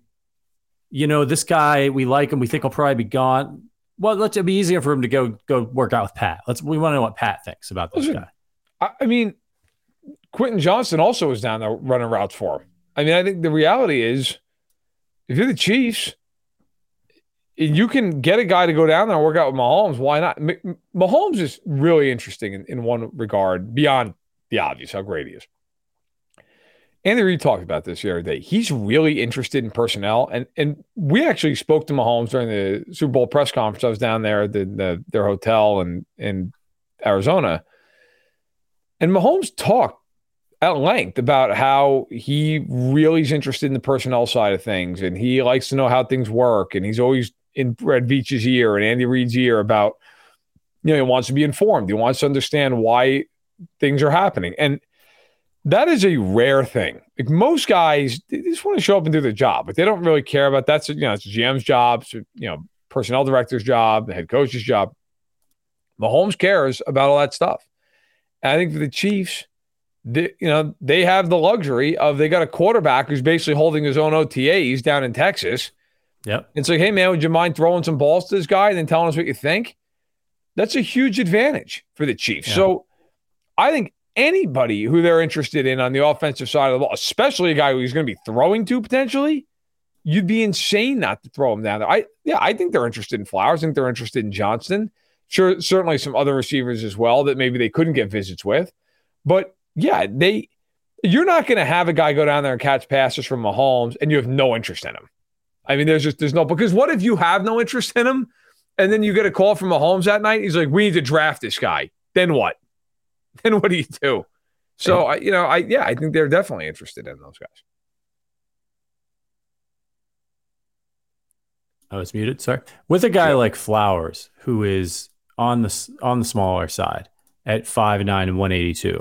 You know, this guy we like him. We think he'll probably be gone. Well, let's it be easier for him to go go work out with Pat. Let's we want to know what Pat thinks about this Listen, guy. I mean, Quentin Johnston also was down there running routes for him. I mean, I think the reality is, if you're the Chiefs, and you can get a guy to go down there and work out with Mahomes. Why not? Mahomes is really interesting in, in one regard, beyond the obvious, how great he is. Andy Reid talked about this the other day. He's really interested in personnel, and and we actually spoke to Mahomes during the Super Bowl press conference. I was down there at the, the, their hotel in in Arizona, and Mahomes talked at length about how he really is interested in the personnel side of things, and he likes to know how things work, and he's always in Brett Veach's ear and Andy Reid's ear about, you know, he wants to be informed. He wants to understand why things are happening, and that is a rare thing. Like most guys, they just want to show up and do their job, but they don't really care about that's you know it's GM's job, it's, you know, personnel director's job, the head coach's job. Mahomes cares about all that stuff. And I think for the Chiefs, they, you know, they have the luxury of they got a quarterback who's basically holding his own OTAs down in Texas. Yeah, It's like, hey man, would you mind throwing some balls to this guy and then telling us what you think? That's a huge advantage for the Chiefs. Yeah. So I think anybody who they're interested in on the offensive side of the ball, especially a guy who's going to be throwing to potentially, you'd be insane not to throw him down there. I yeah, I think they're interested in Flowers. I think they're interested in Johnston. Sure, certainly some other receivers as well that maybe they couldn't get visits with. But yeah, they you're not going to have a guy go down there and catch passes from Mahomes and you have no interest in him. I mean, there's just there's no because what if you have no interest in him and then you get a call from Mahomes that night? He's like, we need to draft this guy. Then what? then what do you do? So I, you know, I yeah, I think they're definitely interested in those guys. I was muted. Sorry. With a guy yeah. like Flowers, who is on the on the smaller side at five nine and one eighty two,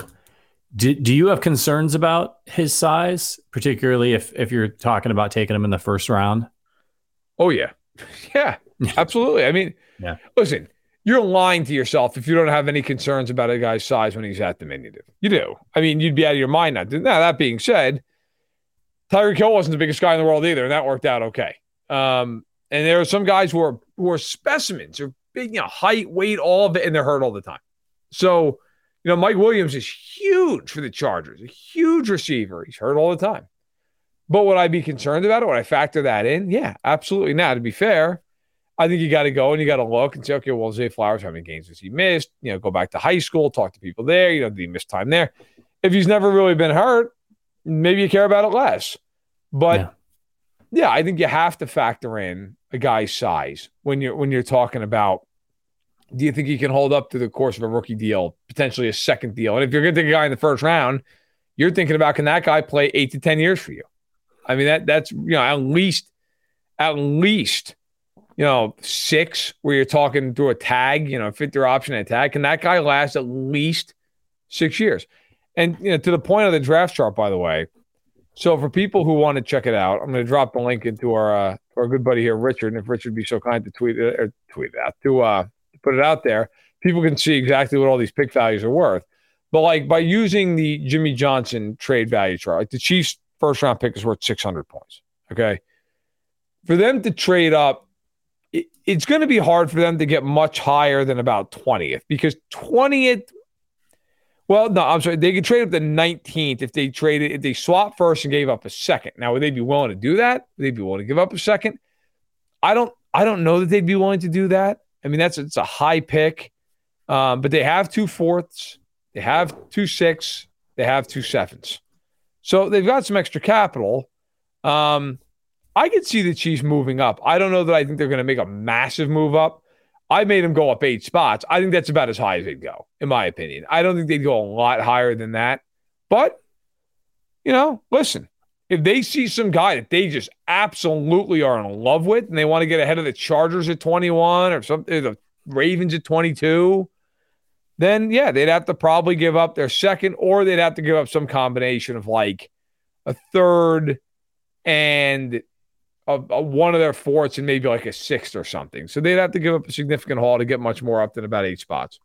do, do you have concerns about his size, particularly if if you're talking about taking him in the first round? Oh yeah, yeah, absolutely. I mean, yeah. Listen, you're lying to yourself if you don't have any concerns about a guy's size when he's at diminutive. You do. I mean, you'd be out of your mind not to. Now, that being said, Tyreek Hill wasn't the biggest guy in the world either, and that worked out okay. Um, and there are some guys who are who are specimens, or big, you know, height, weight, all of it, and they're hurt all the time. So, you know, Mike Williams is huge for the Chargers, a huge receiver. He's hurt all the time. But would I be concerned about it? Would I factor that in? Yeah, absolutely. Now, to be fair, I think you got to go and you got to look and say, okay, well, Zay Flowers, how many games has he missed? You know, go back to high school, talk to people there. You know, did he miss time there? If he's never really been hurt, maybe you care about it less. But yeah, yeah I think you have to factor in a guy's size when you're when you're talking about do you think he can hold up to the course of a rookie deal, potentially a second deal? And if you're going to take a guy in the first round, you're thinking about can that guy play eight to ten years for you? I mean, that that's you know at least at least you know, six where you're talking through a tag, you know, fifth year option and tag. Can that guy last at least six years? And you know, to the point of the draft chart, by the way. So for people who want to check it out, I'm going to drop the link into our uh, our good buddy here, Richard. And if Richard would be so kind to tweet it or tweet out to uh, put it out there, people can see exactly what all these pick values are worth. But like by using the Jimmy Johnson trade value chart, like the Chiefs' first round pick is worth 600 points. Okay, for them to trade up it, it's going to be hard for them to get much higher than about 20th because 20th Well, no, I'm sorry. They could trade up the 19th if they traded if they swapped first and gave up a second. Now, would they be willing to do that? Would they be willing to give up a second? I don't. I don't know that they'd be willing to do that. I mean, that's it's a high pick, um, but they have two fourths, they have two six, they have two sevens, so they've got some extra capital. Um, I could see the Chiefs moving up. I don't know that I think they're going to make a massive move up. I made them go up eight spots. I think that's about as high as they'd go, in my opinion. I don't think they'd go a lot higher than that. But, you know, listen, if they see some guy that they just absolutely are in love with and they want to get ahead of the Chargers at 21 or something, the Ravens at 22, then yeah, they'd have to probably give up their second or they'd have to give up some combination of like a third and a, a one of their fourths and maybe like a sixth or something. So they'd have to give up a significant haul to get much more up than about eight spots.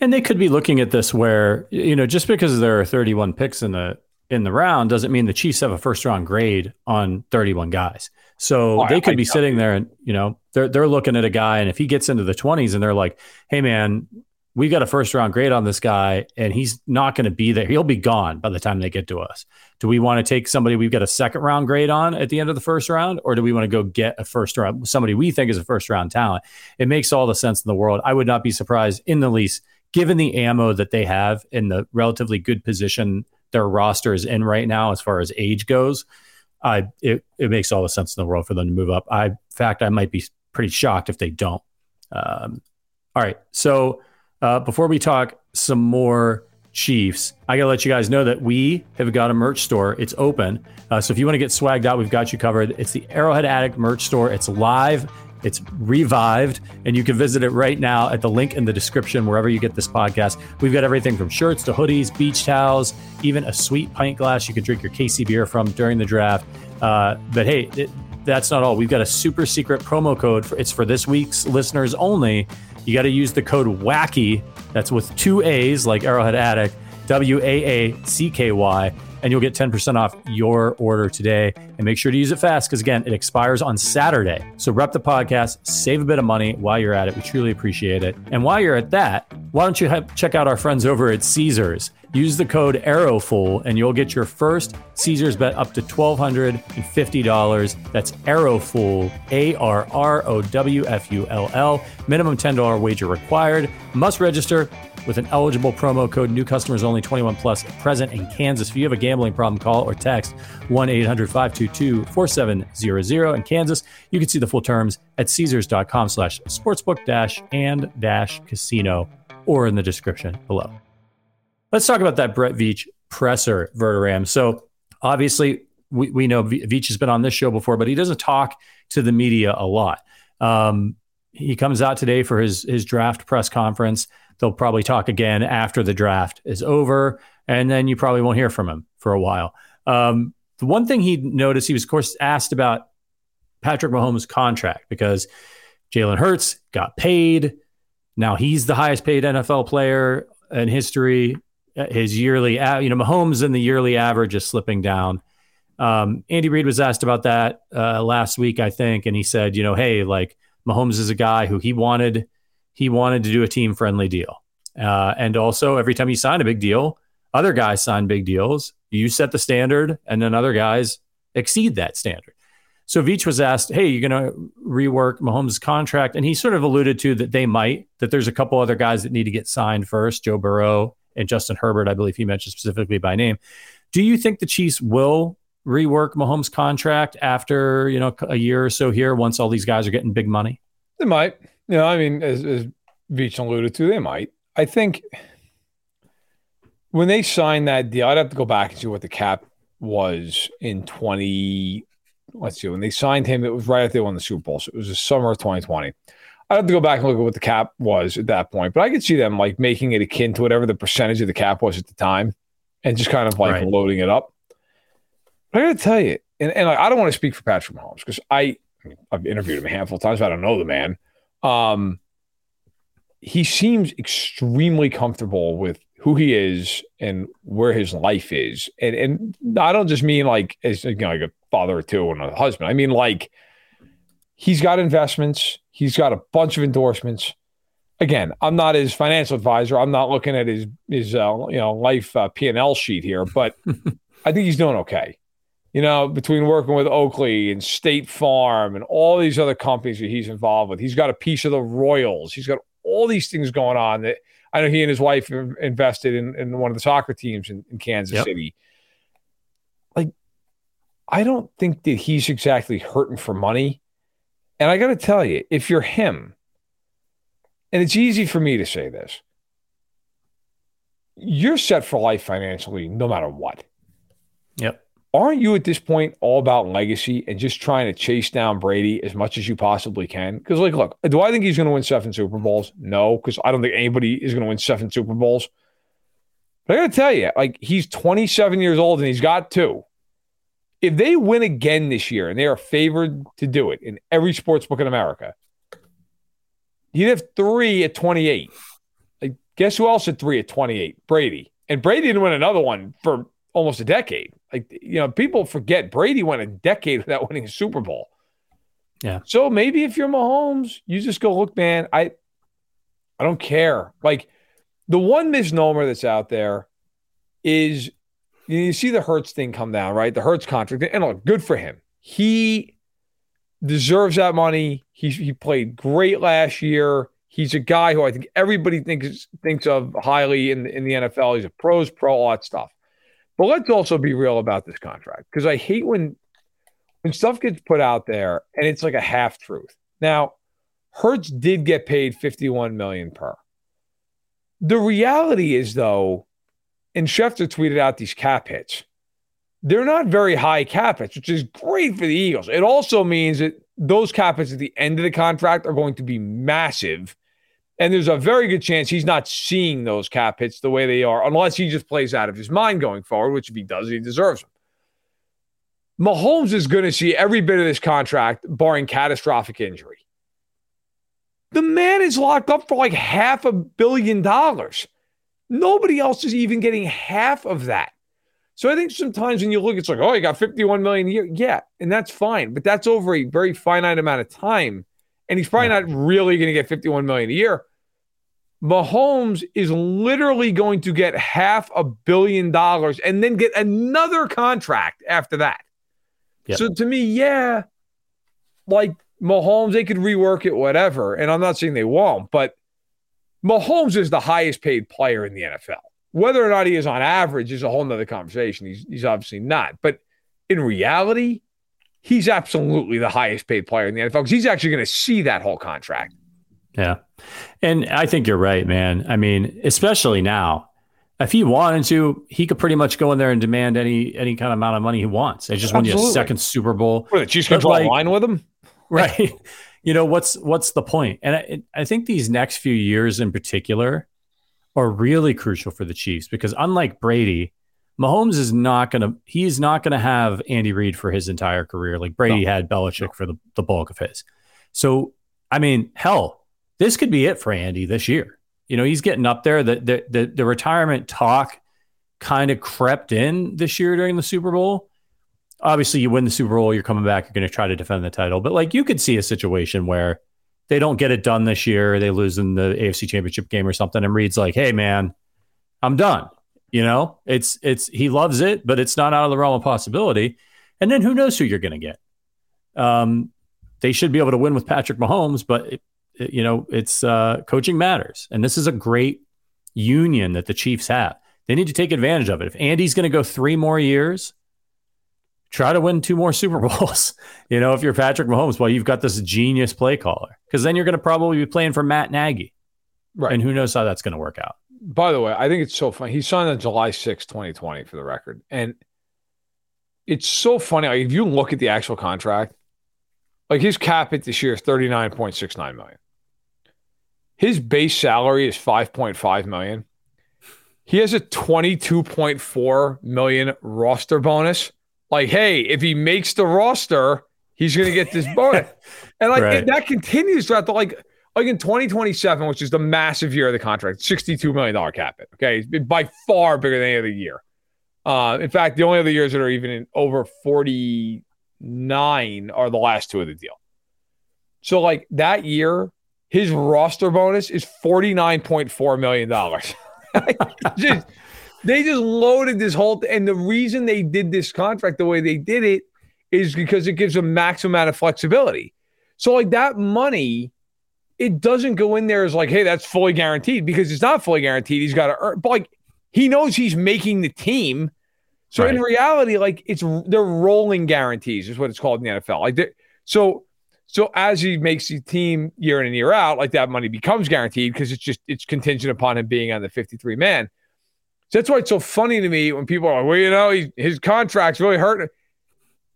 And they could be looking at this where, you know, just because there are 31 picks in the in the round doesn't mean the Chiefs have a first round grade on 31 guys. So oh, they could I, be I sitting there and, you know, they're they're looking at a guy and if he gets into the 20s and they're like, "Hey man, we got a first round grade on this guy and he's not going to be there. He'll be gone by the time they get to us. Do we want to take somebody we've got a second round grade on at the end of the first round, or do we want to go get a first round somebody we think is a first round talent? It makes all the sense in the world. I would not be surprised in the least, given the ammo that they have in the relatively good position their roster is in right now as far as age goes. I it, it makes all the sense in the world for them to move up. I in fact I might be pretty shocked if they don't. Um, all right, so uh, before we talk some more Chiefs, I got to let you guys know that we have got a merch store. It's open. Uh, so if you want to get swagged out, we've got you covered. It's the Arrowhead Addict merch store. It's live, it's revived, and you can visit it right now at the link in the description wherever you get this podcast. We've got everything from shirts to hoodies, beach towels, even a sweet pint glass you can drink your KC beer from during the draft. Uh, but hey, it, that's not all. We've got a super secret promo code. For, it's for this week's listeners only you got to use the code WACKY. That's with two A's like Arrowhead Addict, W A A C K Y, and you'll get 10% off your order today. And make sure to use it fast because, again, it expires on Saturday. So rep the podcast, save a bit of money while you're at it. We truly appreciate it. And while you're at that, why don't you have, check out our friends over at Caesars? Use the code ARROWFULL and you'll get your first Caesars bet up to $1,250. That's ARROWFULL, A R R O W F U L L. Minimum $10 wager required. Must register with an eligible promo code. New customers only 21 plus present in Kansas. If you have a gambling problem, call or text 1 800 522 4700. In Kansas, you can see the full terms at Caesars.com slash sportsbook dash and dash casino or in the description below. Let's talk about that Brett Veach presser, Verderame. So obviously, we, we know Veach has been on this show before, but he doesn't talk to the media a lot. Um, he comes out today for his his draft press conference. They'll probably talk again after the draft is over, and then you probably won't hear from him for a while. Um, the one thing he noticed, he was of course asked about Patrick Mahomes' contract because Jalen Hurts got paid. Now he's the highest paid NFL player in history his yearly, you know, Mahomes in the yearly average is slipping down. Um, Andy Reid was asked about that uh, last week, I think, and he said, you know, hey, like Mahomes is a guy who he wanted, he wanted to do a team friendly deal, uh, and also every time you sign a big deal, other guys sign big deals. You set the standard, and then other guys exceed that standard. So Veach was asked, "Hey, you're going to rework Mahomes' contract?" And he sort of alluded to that they might. That there's a couple other guys that need to get signed first. Joe Burrow and Justin Herbert, I believe he mentioned specifically by name. Do you think the Chiefs will rework Mahomes' contract after you know a year or so here once all these guys are getting big money? They might. You know, I mean, as, as Veach alluded to, they might. I think when they signed that deal, I'd have to go back and see what the cap was in 20. Let's see. When they signed him, it was right after they won the Super Bowl. So it was the summer of 2020. I have to go back and look at what the cap was at that point, but I could see them like making it akin to whatever the percentage of the cap was at the time, and just kind of like right. loading it up. But I got to tell you, and, and like, I don't want to speak for Patrick Mahomes because I, I mean, I've interviewed him a handful of times, but I don't know the man. Um, he seems extremely comfortable with who he is and where his life is, and and I don't just mean like as you know, like a father or two and a husband. I mean like he's got investments. He's got a bunch of endorsements. again, I'm not his financial advisor. I'm not looking at his his uh, you know life uh, P and L sheet here, but I think he's doing okay. You know, between working with Oakley and State Farm and all these other companies that he's involved with, he's got a piece of the Royals. He's got all these things going on that I know he and his wife invested in, in one of the soccer teams in, in Kansas yep. City. Like, I don't think that he's exactly hurting for money. And I got to tell you, if you're him, and it's easy for me to say this, you're set for life financially no matter what. Yep. Aren't you at this point all about legacy and just trying to chase down Brady as much as you possibly can? Because, like, look, do I think he's going to win seven Super Bowls? No, because I don't think anybody is going to win seven Super Bowls. But I got to tell you, like, he's 27 years old and he's got two. If they win again this year and they are favored to do it in every sports book in America, you'd have three at 28. Like, guess who else had three at 28? Brady. And Brady didn't win another one for almost a decade. Like, you know, people forget Brady went a decade without winning a Super Bowl. Yeah. So maybe if you're Mahomes, you just go, look, man, I I don't care. Like the one misnomer that's out there is you, you see the Hurts thing come down, right? The Hurts contract. And look, good for him. He deserves that money. He, he played great last year. He's a guy who I think everybody thinks thinks of highly in, in the NFL. He's a pros pro, all that stuff. But let's also be real about this contract because I hate when when stuff gets put out there and it's like a half truth. Now, Hurts did get paid 51 million per. The reality is though, and Schefter tweeted out these cap hits they're not very high cap hits, which is great for the Eagles. It also means that those cap hits at the end of the contract are going to be massive. And there's a very good chance he's not seeing those cap hits the way they are, unless he just plays out of his mind going forward, which if he does, he deserves them. Mahomes is going to see every bit of this contract, barring catastrophic injury. The man is locked up for like half a billion dollars. Nobody else is even getting half of that. So I think sometimes when you look, it's like, oh, you got 51 million a year. Yeah, and that's fine, but that's over a very finite amount of time. And he's probably not really going to get 51 million a year. Mahomes is literally going to get half a billion dollars and then get another contract after that. Yep. So to me, yeah, like Mahomes, they could rework it, whatever. And I'm not saying they won't, but Mahomes is the highest paid player in the NFL. Whether or not he is on average is a whole nother conversation. He's, he's obviously not. But in reality, he's absolutely the highest paid player in the NFL because he's actually going to see that whole contract. Yeah. And I think you're right, man. I mean, especially now, if he wanted to, he could pretty much go in there and demand any any kind of amount of money he wants. It's just Absolutely. win you a second Super Bowl. What, the Chiefs draw like, a line with him? Right. You know, what's what's the point? And I, I think these next few years in particular, are really crucial for the Chiefs because unlike Brady, Mahomes is not going to he's not going to have Andy Reid for his entire career like Brady no. had Belichick no. for the, the bulk of his. So, I mean, hell, this could be it for Andy this year. You know, he's getting up there. The the the, the retirement talk kind of crept in this year during the Super Bowl. Obviously, you win the Super Bowl, you're coming back, you're going to try to defend the title. But like you could see a situation where they don't get it done this year, they lose in the AFC Championship game or something, and Reid's like, "Hey, man, I'm done." You know, it's it's he loves it, but it's not out of the realm of possibility. And then who knows who you're going to get? Um, they should be able to win with Patrick Mahomes, but it, it, you know, it's uh, coaching matters, and this is a great union that the Chiefs have. They need to take advantage of it. If Andy's going to go three more years, try to win two more Super Bowls. you know, if you're Patrick Mahomes, well, you've got this genius play caller because then you're going to probably be playing for Matt Nagy. Right. And who knows how that's going to work out. By the way, I think it's so funny. He signed on July 6, 2020 for the record. And it's so funny. Like, if you look at the actual contract, like his cap hit this year is 39.69 million. His base salary is 5.5 million. He has a 22.4 million roster bonus like, hey, if he makes the roster, he's going to get this bonus. and like right. that continues throughout the like like in 2027, which is the massive year of the contract, $62 million cap it. Okay. By far bigger than any other year. Uh, in fact, the only other years that are even in over 49 are the last two of the deal. So, like that year, his roster bonus is $49.4 million. just, they just loaded this whole th- and the reason they did this contract the way they did it is because it gives a maximum amount of flexibility. So like that money, it doesn't go in there as like, hey, that's fully guaranteed because it's not fully guaranteed. He's got to earn, but like he knows he's making the team. So right. in reality, like it's they're rolling guarantees is what it's called in the NFL. Like so so as he makes the team year in and year out, like that money becomes guaranteed because it's just it's contingent upon him being on the 53 man. So that's why it's so funny to me when people are like, well, you know, he, his contract's really hurting.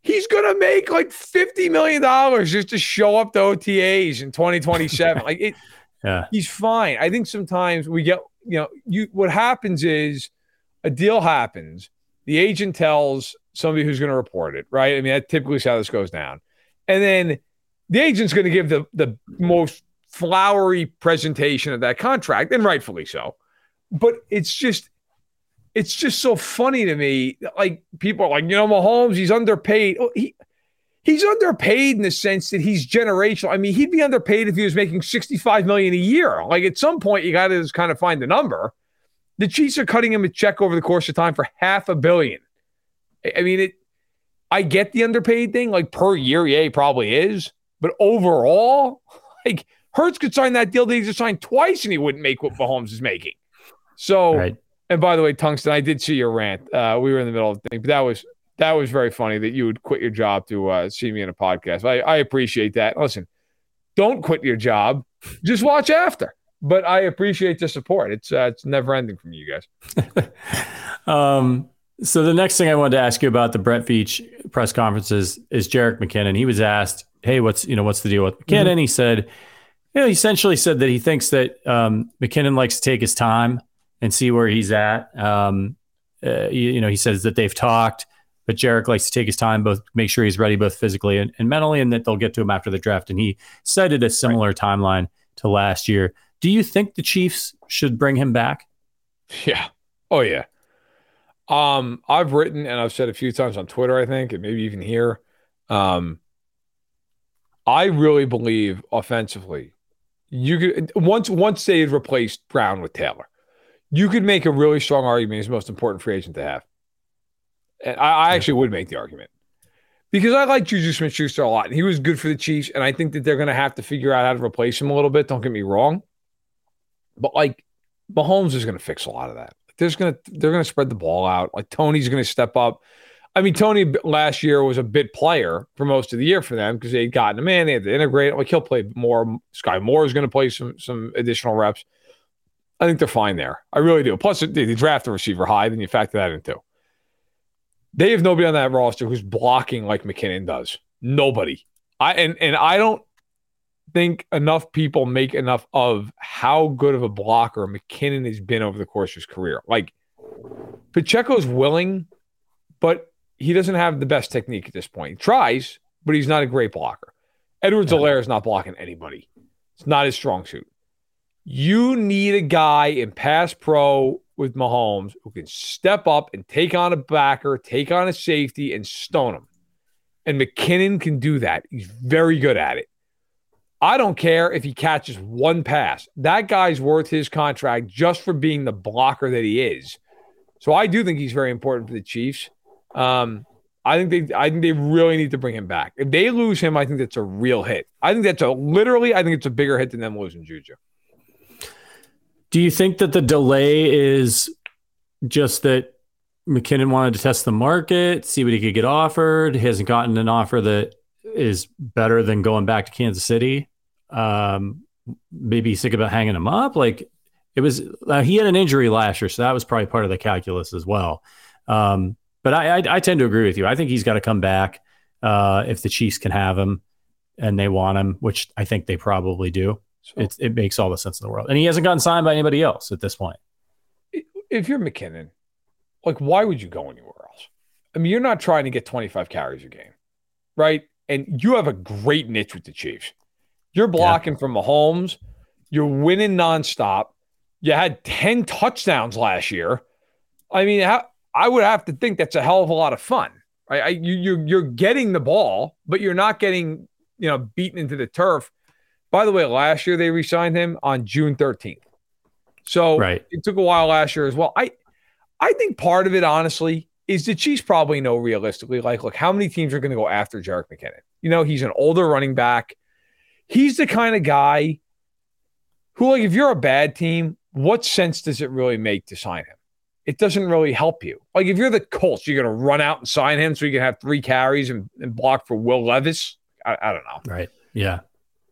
He's gonna make like fifty million dollars just to show up to OTAs in 2027. like it, yeah, he's fine. I think sometimes we get, you know, you what happens is a deal happens, the agent tells somebody who's going to report it, right? I mean, that typically is how this goes down, and then the agent's going to give the the most flowery presentation of that contract, and rightfully so. But it's just it's just so funny to me. Like people are like, you know, Mahomes, he's underpaid. Oh, he he's underpaid in the sense that he's generational. I mean, he'd be underpaid if he was making 65 million a year. Like at some point, you got to just kind of find the number. The Chiefs are cutting him a check over the course of time for half a billion. I mean, it. I get the underpaid thing, like per year, yeah, he probably is. But overall, like Hurts could sign that deal that he just signed twice and he wouldn't make what Mahomes is making. So right. And by the way, Tungsten, I did see your rant. Uh, we were in the middle of the thing, but that was that was very funny that you would quit your job to uh, see me in a podcast. I, I appreciate that. Listen, don't quit your job. Just watch after. But I appreciate the support. It's uh, it's never ending from you guys. um, so the next thing I wanted to ask you about the Brett Veach press conferences is Jerick McKinnon. He was asked, "Hey, what's you know what's the deal with McKinnon?" Mm-hmm. He said, you know, he essentially said that he thinks that um, McKinnon likes to take his time and see where he's at. Um, uh, you, you, know, he says that they've talked, but Jerick likes to take his time, both make sure he's ready both physically and, and mentally, and that they'll get to him after the draft. And he cited a similar right. timeline to last year. Do you think the Chiefs should bring him back? Yeah. Oh yeah. Um, I've written and I've said a few times on Twitter, I think, and maybe even here. Um, I really believe offensively, you could once once they replaced Brown with Taylor, you could make a really strong argument he's the most important free agent to have. And I, I actually would make the argument because I like Juju Smith Schuster a lot. He was good for the Chiefs. And I think that they're going to have to figure out how to replace him a little bit. Don't get me wrong. But like Mahomes is going to fix a lot of that. There's going to, they're going to spread the ball out. Like Toney's going to step up. I mean, Tony last year was a bit player for most of the year for them because they'd gotten him in. They had to integrate. Like he'll play more. Sky Moore is going to play some some additional reps. I think they're fine there. I really do. Plus, they, draft a receiver high, then you factor that in too. They have nobody on that roster who's blocking like McKinnon does. Nobody. I and and I don't think enough people make enough of how good of a blocker McKinnon has been over the course of his career. Like Pacheco's willing, but he doesn't have the best technique at this point. He tries, but he's not a great blocker. Edwards-Helaire is not blocking anybody. It's not his strong suit. You need a guy in pass pro with Mahomes who can step up and take on a backer, take on a safety, and stone him. And McKinnon can do that. He's very good at it. I don't care if he catches one pass. That guy's worth his contract just for being the blocker that he is. So I do think he's very important for the Chiefs. Um, I think they I think they really need to bring him back. If they lose him, I think that's a real hit. I think that's a literally I think it's a bigger hit than them losing Juju. Do you think that the delay is just that McKinnon wanted to test the market, see what he could get offered? He hasn't gotten an offer that is better than going back to Kansas City. Um, maybe he's sick about hanging him up. Like it was, uh, he had an injury last year, so that was probably part of the calculus as well. Um, but I, I, I, tend to agree with you. I think he's got to come back uh, if the Chiefs can have him and they want him, which I think they probably do. So it, it makes all the sense in the world. And he hasn't gotten signed by anybody else at this point. If you're McKinnon, like, why would you go anywhere else? I mean, you're not trying to get 25 carries a game, right? And you have a great niche with the Chiefs. You're blocking yeah. from Mahomes. You're winning nonstop. You had 10 touchdowns last year. I mean, I would have to think that's a hell of a lot of fun. Right? I, you, you're, you're getting the ball, but you're not getting, you know, beaten into the turf By the way, last year they re-signed him on June 13th. So right. it took a while last year as well. I I think part of it, honestly, is the Chiefs probably know realistically, like, look, how many teams are going to go after Jerick McKinnon? You know, he's an older running back. He's the kind of guy who, like, if you're a bad team, what sense does it really make to sign him? It doesn't really help you. Like, if you're the Colts, you're going to run out and sign him so you can have three carries and, and block for Will Levis. I, I don't know. Right. Yeah.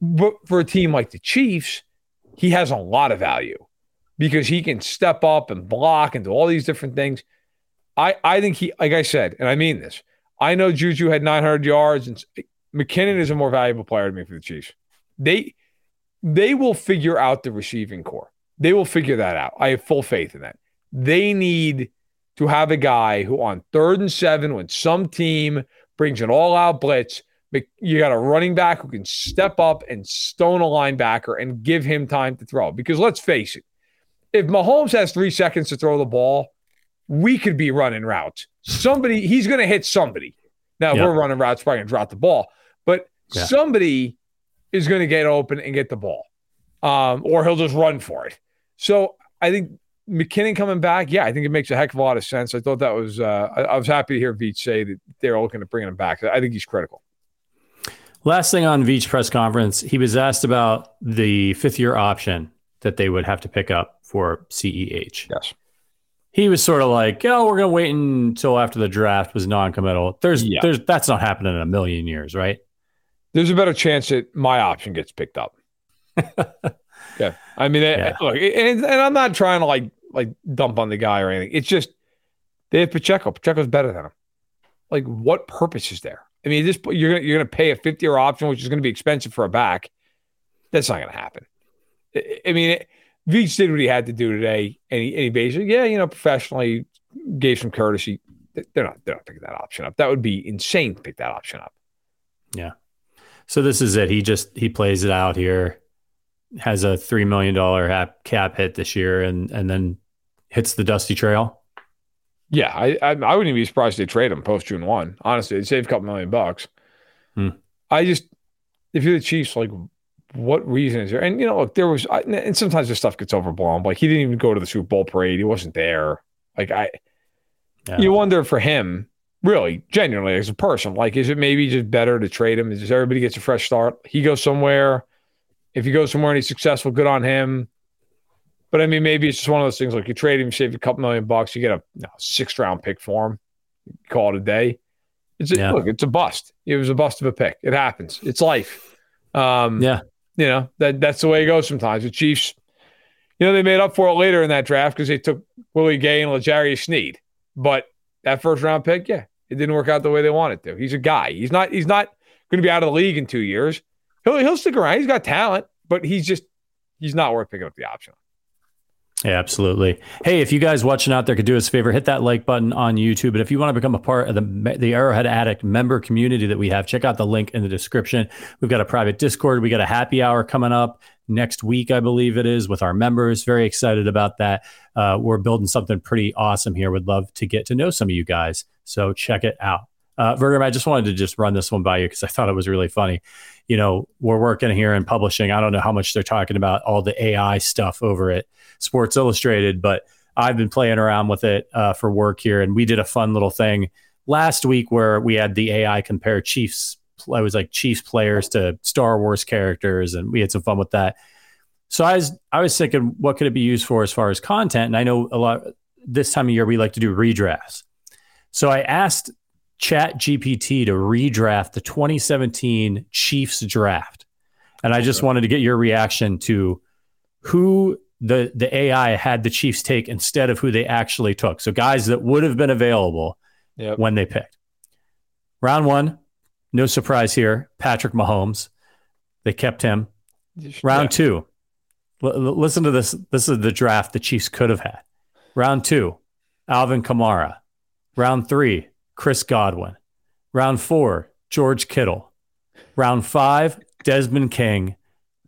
But for a team like the Chiefs, he has a lot of value because he can step up and block and do all these different things. I, I think he, like I said, and I mean this, I know Juju had 900 yards, and McKinnon is a more valuable player to me for the Chiefs. They they will figure out the receiving core. They will figure that out. I have full faith in that. They need to have a guy who, on third and seven, when some team brings an all out blitz, you got a running back who can step up and stone a linebacker and give him time to throw. Because let's face it, if Mahomes has three seconds to throw the ball, we could be running routes. Somebody, he's going to hit somebody. Now, yep. we're running routes, probably going to drop the ball, but yeah. somebody is going to get open and get the ball, um, or he'll just run for it. So I think McKinnon coming back, yeah, I think it makes a heck of a lot of sense. I thought that was, uh, I, I was happy to hear Veach say that they're looking at bringing him back. I think he's critical. Last thing on Veach press conference, he was asked about the fifth year option that they would have to pick up for CEH. Yes. He was sort of like, "Oh, we're going to wait until after the draft was non-committal." There's yeah. there's that's not happening in a million years, right? There's a better chance that my option gets picked up. yeah. I mean, yeah. look, and, and I'm not trying to like like dump on the guy or anything. It's just they have Pacheco. Pacheco's better than him. Like, what purpose is there? I mean, this you're gonna you're gonna pay a 50 year option, which is gonna be expensive for a back. That's not gonna happen. I mean, it, Veach did what he had to do today, and he, and he basically, yeah, you know, professionally gave some courtesy. They're not, they're not picking that option up. That would be insane to pick that option up. Yeah. So this is it. He just he plays it out here, has a three million dollar cap hit this year, and and then hits the dusty trail. Yeah, I I, I wouldn't even be surprised if they trade him post June one. Honestly, they'd save a couple million bucks. Hmm. I just if you're the Chiefs, like what reason is there? And you know, look, there was, and sometimes this stuff gets overblown. Like he didn't even go to the Super Bowl parade; he wasn't there. Like I, yeah. you wonder for him, really, genuinely as a person, like is it maybe just better to trade him? Is everybody gets a fresh start? He goes somewhere. If he goes somewhere and he's successful, good on him. But I mean, maybe it's just one of those things. Like you trade him, save a couple million bucks, you get a you know, sixth round pick for him. Call it a day. It's a, yeah. look, it's a bust. It was a bust of a pick. It happens. It's life. Um, yeah you know that that's the way it goes sometimes. The Chiefs, you know, they made up for it later in that draft because they took Willie Gay and L'Jarius Sneed. But that first round pick, yeah, it didn't work out the way they wanted to. He's a guy. He's not. He's not going to be out of the league in two years. He'll he'll stick around. He's got talent, but he's just he's not worth picking up the option. Yeah, absolutely. Hey, if you guys watching out there could do us a favor, hit that like button on YouTube. And if you want to become a part of the the Arrowhead Addict member community that we have, check out the link in the description. We've got a private Discord. We got a happy hour coming up next week, I believe it is, with our members. Very excited about that. Uh, we're building something pretty awesome here. Would love to get to know some of you guys. So check it out. Uh, I just wanted to just run this one by you because I thought it was really funny. You know, we're working here in publishing. I don't know how much they're talking about all the AI stuff over at Sports Illustrated, but I've been playing around with it uh, for work here, and we did a fun little thing last week where we had the AI compare Chiefs. I was like Chiefs players to Star Wars characters, and we had some fun with that. So I was I was thinking, what could it be used for as far as content? And I know a lot this time of year we like to do redrafts. So I asked Chat GPT to redraft the 2017 Chiefs draft. And I just wanted to get your reaction to who the the AI had the Chiefs take instead of who they actually took. So guys that would have been available yep. when they picked. Round one, no surprise here, Patrick Mahomes. They kept him. Round yeah. two, l- listen to this. This is the draft the Chiefs could have had. Round two, Alvin Kamara. Round three, Chris Godwin. Round four, George Kittle. Round five, Desmond King.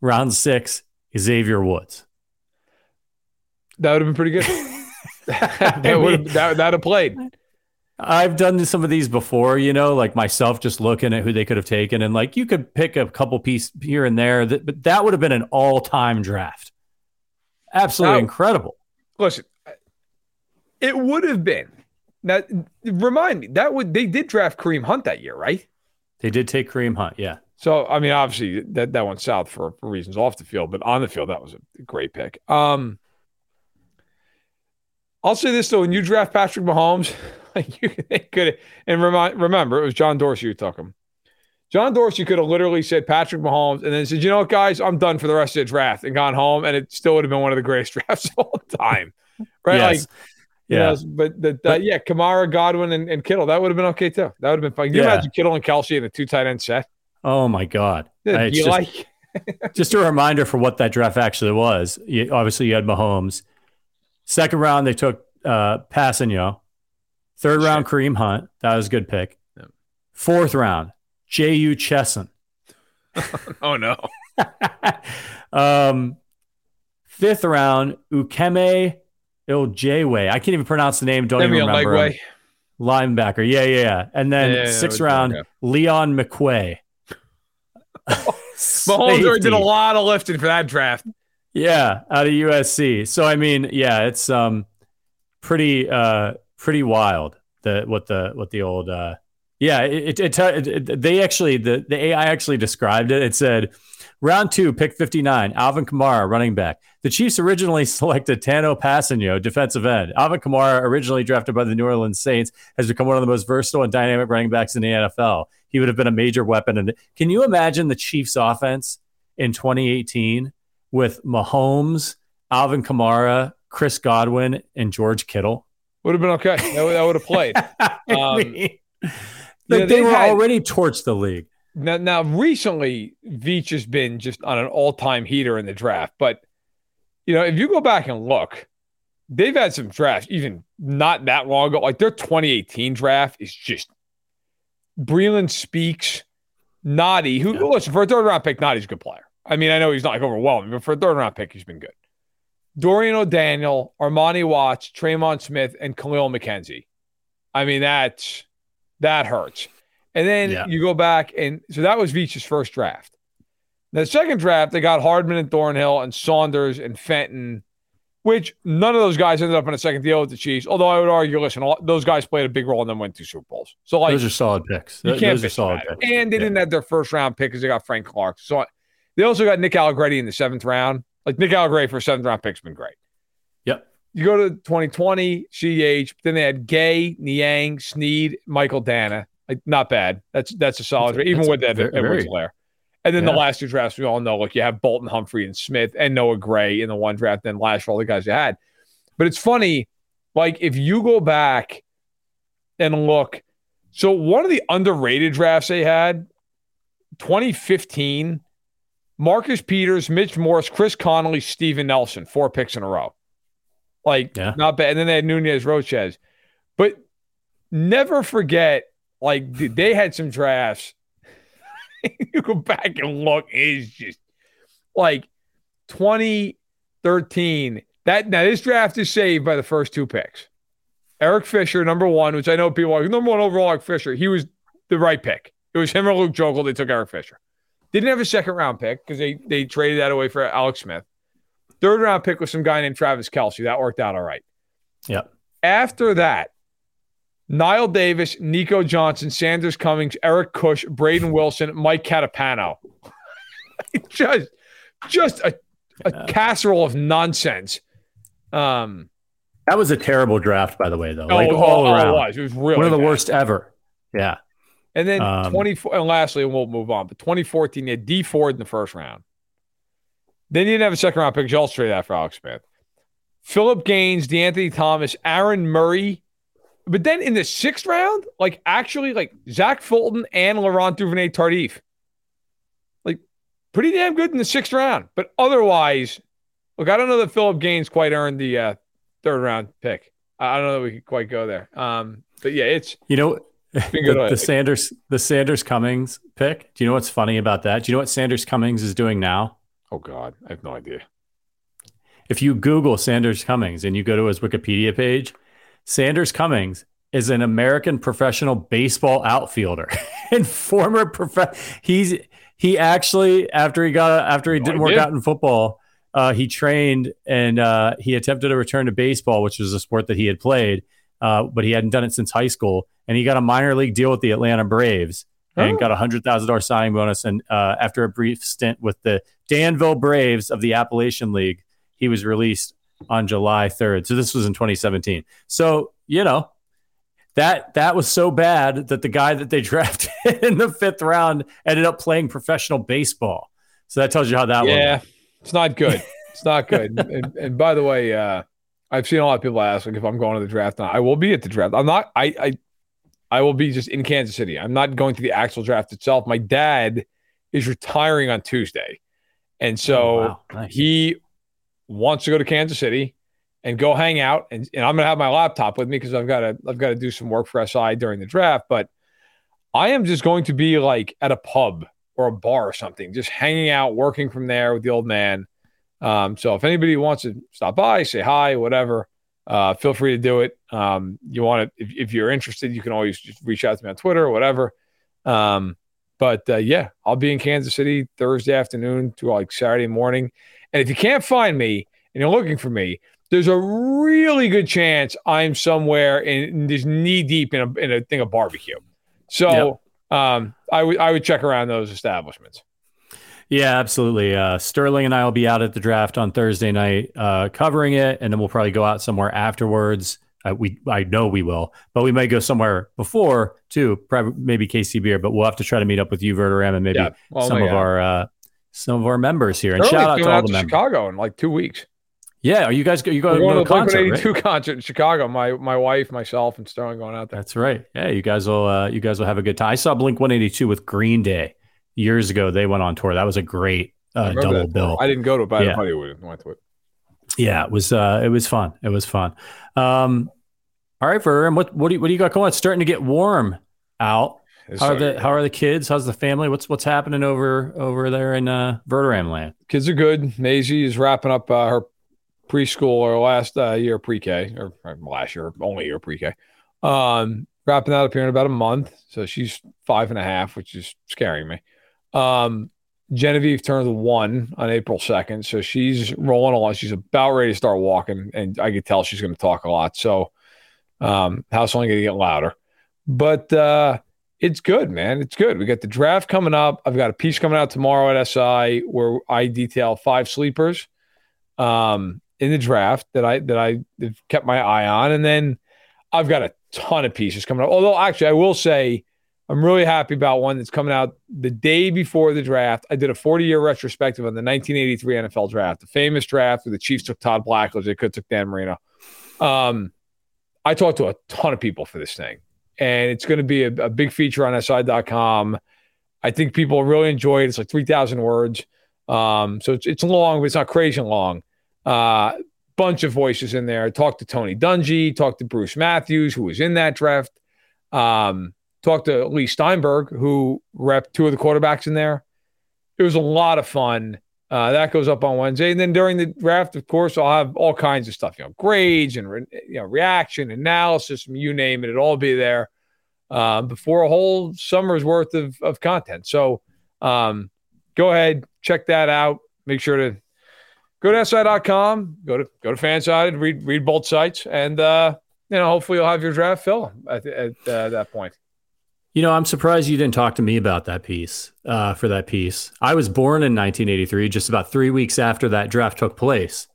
Round six, Xavier Woods. That would have been pretty good. that would have that that'd have played. I've done some of these before, you know, like myself just looking at who they could have taken. And like you could pick a couple piece here and there, that, but that would have been an all time draft. Absolutely now, incredible. Listen, it would have been. Now, remind me, that would they did draft Kareem Hunt that year, right? They did take Kareem Hunt, yeah. So I mean, obviously that that went south for, for reasons off the field, but on the field, that was a great pick. Um, I'll say this though: when you draft Patrick Mahomes, like you could, and remind, remember, it was John Dorsey who took him. John Dorsey could have literally said Patrick Mahomes and then said, you know what, guys, I'm done for the rest of the draft and gone home. And it still would have been one of the greatest drafts of all time. Right. Yes. Like, yeah. Know, but, the, but yeah, Kamara, Godwin, and, and, Kittle, that would have been okay too. That would have been fun. Can you yeah. imagine Kittle and Kelce in a two tight end set? Oh my God. Yeah, you just, like just a reminder for what that draft actually was. You, obviously, you had Mahomes. Second round, they took uh. Third round, Kareem Hunt. That was a good pick. Yeah. Fourth round, Jehu Chesson. oh no. um, fifth round, Ukeme Eligwe. I can't even pronounce the name. Don't even remember. Linebacker. Yeah, yeah, yeah. And then yeah, yeah, sixth round, Leon McQuay. Mahomes did a lot of lifting for that draft. Yeah, out of USC. So I mean, yeah, it's um pretty uh pretty wild the what the what the old uh yeah, it, it, it, it, they actually the the AI actually described it. It said round two, pick fifty nine, Alvin Kamara, running back. The Chiefs originally selected Tanoh Kpassagnon, defensive end. Alvin Kamara, originally drafted by the New Orleans Saints, has become one of the most versatile and dynamic running backs in the NFL. He would have been a major weapon. And can you imagine the Chiefs' offense in 2018 with Mahomes, Alvin Kamara, Chris Godwin, and George Kittle? Would have been okay. That would, have played. Um, like yeah, they were had, already torched the league. Now, now recently, Veach has been just on an all-time heater in the draft. But you know, if you go back and look, they've had some drafts even not that long ago. Like their 2018 draft is just Breeland Speaks, Nnadi, who yeah. listen for a third round pick, Nnadi's a good player. I mean, I know he's not like overwhelming, but for a third round pick, he's been good. Dorian O'Daniel, Armani Watts, Tremon Smith, and Kahlil McKenzie. I mean, that's that hurts. And then yeah. you go back and so that was Veach's first draft. The second draft, they got Hardman and Thornhill and Saunders and Fenton, which none of those guys ended up in a second deal with the Chiefs. Although I would argue, listen, those guys played a big role and then went to Super Bowls. So like those are solid picks. You can't those are solid picks. And they yeah. didn't have their first round pick because they got Frank Clark. So they also got Nick Allegretti in the seventh round. Like Nick Allegretti for a seventh round pick's been great. Yep. You go to 2020, CH, then they had Gay, Niang, Sneed, Michael Danna. Like not bad. That's that's a solid that's, even with that very, Edwards Helaire. And then yeah. the last two drafts, we all know, like you have Bolton Humphrey and Smith and Noah Gray in the one draft, then last for all the guys you had. But it's funny, like if you go back and look, so one of the underrated drafts they had, 2015, Marcus Peters, Mitch Morse, Chris Conley, Steven Nelson, four picks in a row. Like, yeah. not bad. And then they had Nunez Roches. But never forget, like, they had some drafts. you go back and look, it's just like 2013. That now this draft is saved by the first two picks. Eric Fisher, number one, which I know people are like, number one overall, Eric Fisher. He was the right pick. It was him or Luke Joeckel. They took Eric Fisher. Didn't have a second round pick because they they traded that away for Alex Smith. Third round pick was some guy named Travis Kelce. That worked out all right. Yep. After that, Knile Davis, Nico Johnson, Sanders Commings, Eric Kush, Braden Wilson, Mike Catapano. just just a, a yeah. casserole of nonsense. Um, that was a terrible draft, by the way, though. Like oh, all oh, around, it was. It was really one of the bad. worst ever. Yeah. And then um, 24, and lastly, and we'll move on, but 2014, you had Dee Ford in the first round. Then you didn't have a second round pick. You all straight after Alex Smith. Philip Gaines, DeAnthony Thomas, Aaron Murray. But then in the sixth round, like actually, like Zach Fulton and Laurent Duvernay Tardif. Like pretty damn good in the sixth round. But otherwise, look, I don't know that Philip Gaines quite earned the uh, third round pick. I don't know that we could quite go there. Um, but yeah, it's you know the, the Sanders the Sanders Commings pick. Do you know what's funny about that? Do you know what Sanders Commings is doing now? Oh God, I have no idea. If you Google Sanders Commings and you go to his Wikipedia page, Sanders Commings is an American professional baseball outfielder and former prof. He's he actually after he got after he didn't work out in football, uh, he trained and uh, he attempted a return to baseball, which was a sport that he had played, uh, but he hadn't done it since high school. And he got a minor league deal with the Atlanta Braves and oh. got a hundred thousand dollars signing bonus. And uh, after a brief stint with the Danville Braves of the Appalachian League, he was released on July 3rd. So this was in 2017. So, you know, that that was so bad that the guy that they drafted in the fifth round ended up playing professional baseball. So that tells you how that yeah, went. it's not good. It's not good. and, and, by the way, uh, I've seen a lot of people ask like if I'm going to the draft. I will be at the draft. I'm not. I I I will be just in Kansas City. I'm not going to the actual draft itself. My dad is retiring on Tuesday, and so oh, wow. nice. he wants to go to Kansas City and go hang out. And, and I'm going to have my laptop with me because I've got to I've got to do some work for SI during the draft. But I am just going to be like at a pub or a bar or something, just hanging out, working from there with the old man. Um, so if anybody wants to stop by, say hi, whatever, uh, feel free to do it. Um, you want to, if, if, you're interested, you can always just reach out to me on Twitter or whatever. Um, but uh, yeah, I'll be in Kansas City Thursday afternoon to like Saturday morning. And if you can't find me and you're looking for me, there's a really good chance I'm somewhere in just knee deep in a, in a thing of barbecue. So yep. um, I would I would check around those establishments. Yeah, absolutely. Uh, Sterling and I will be out at the draft on Thursday night uh, covering it, and then we'll probably go out somewhere afterwards. Uh, we I know we will, but we might go somewhere before too, probably maybe KC beer. But we'll have to try to meet up with you, Verderame, and maybe yeah. well, some of our uh, some of our members here. And shout out to all the members. Chicago in like two weeks. Yeah, are you guys you going, to, to concert? Eighty two right? concert in Chicago. My my wife, myself, and Sterling going out there. That's right. Yeah, you guys will uh, you guys will have a good time. I saw Blink One Eighty Two with Green Day years ago. They went on tour. That was a great uh, double bill. I didn't go to it, but yeah. I went to it. Yeah, it was uh, it was fun. It was fun. Um, all right, Verder, what what do you, what do you got going? It's starting to get warm out. how are the how are the kids? How's the family? What's what's happening over over there in uh, Verderame land? Kids are good. Maisie is wrapping up uh, her preschool or last uh, year pre-K or, or, last year only year pre-K. Um, wrapping that up here in about a month. So she's five and a half, which is scaring me. Um, Genevieve turned one on April 2nd. So she's rolling along. She's about ready to start walking. And I could tell she's going to talk a lot. So um, house only going to get louder. But uh, it's good, man. It's good. We got the draft coming up. I've got a piece coming out tomorrow at SI where I detail five sleepers. Um, in the draft that I that I have kept my eye on, and then I've got a ton of pieces coming up. Although actually, I will say I'm really happy about one that's coming out the day before the draft. I did a 40 year retrospective on the 1983 NFL draft, the famous draft where the Chiefs took Todd Blackledge, they could took Dan Marino. Um, I talked to a ton of people for this thing, and it's going to be a, a big feature on SI.com. I think people really enjoy it. It's like 3,000 words. Um, so it's, it's long, but it's not crazy long. Uh, bunch of voices in there. Talked to Tony Dungy, talked to Bruce Matthews, who was in that draft. Um, talked to Leigh Steinberg, who repped two of the quarterbacks in there. It was a lot of fun. Uh, that goes up on Wednesday, and then during the draft, of course, I'll have all kinds of stuff. You know, grades and re- you know reaction analysis, you name it, it'll all be there uh, before a whole summer's worth of of content. So, um, go ahead, check that out. Make sure to go to SI.com, go to go to Fansided, read read both sites, and uh, you know hopefully you'll have your draft fill at, at uh, that point. You know, I'm surprised you didn't talk to me about that piece. Uh, for that piece, I was born in 1983, just about three weeks after that draft took place.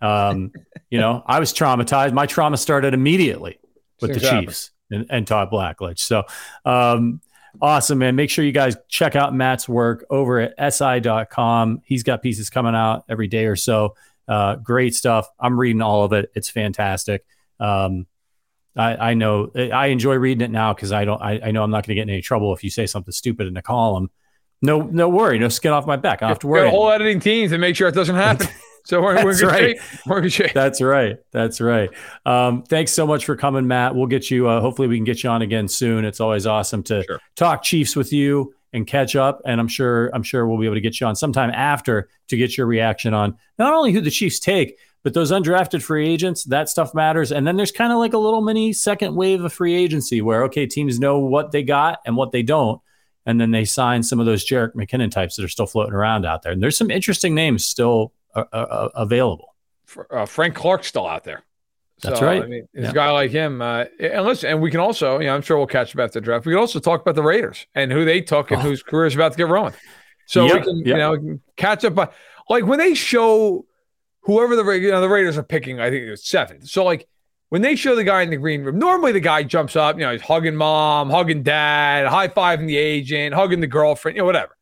Um, you know, I was traumatized. My trauma started immediately with Seems the Chiefs and, and, Todd Blackledge. So, um, Awesome, man. Make sure you guys check out Matt's work over at si.com. He's got pieces coming out every day or so. Uh, great stuff. I'm reading all of it. It's fantastic. Um, I, I, know I enjoy reading it now because I don't. I, I, know I'm not going to get in any trouble if you say something stupid in a column. No, no worry. No skin off my back. I don't have to worry. Got a whole editing team to make sure it doesn't happen. So we're, we're, good right. we're. That's right. That's right. Um, thanks so much for coming, Matt. We'll get you. Uh, hopefully, we can get you on again soon. It's always awesome to sure. talk Chiefs with you and catch up. And I'm sure I'm sure we'll be able to get you on sometime after to get your reaction on not only who the Chiefs take, But those undrafted free agents, that stuff matters. And then there's kind of like a little mini second wave of free agency where, okay, teams know what they got and what they don't. And then they sign some of those Jerick McKinnon types that are still floating around out there. And there's some interesting names still uh, uh, uh available. Uh, Frank Clark's still out there. That's so, right. I mean, yeah. a guy like him. Uh, and listen, and we can also, you know, I'm sure we'll catch up after the draft. We can also talk about the Raiders and who they took and oh. whose career is about to get rolling. So yep, we can, yep. you know, catch up. By, like when they show whoever the you know, the Raiders are picking, I think it was seventh. So like when they show the guy in the green room, normally the guy jumps up, you know, he's hugging mom, hugging dad, high fiving the agent, hugging the girlfriend, you know, whatever.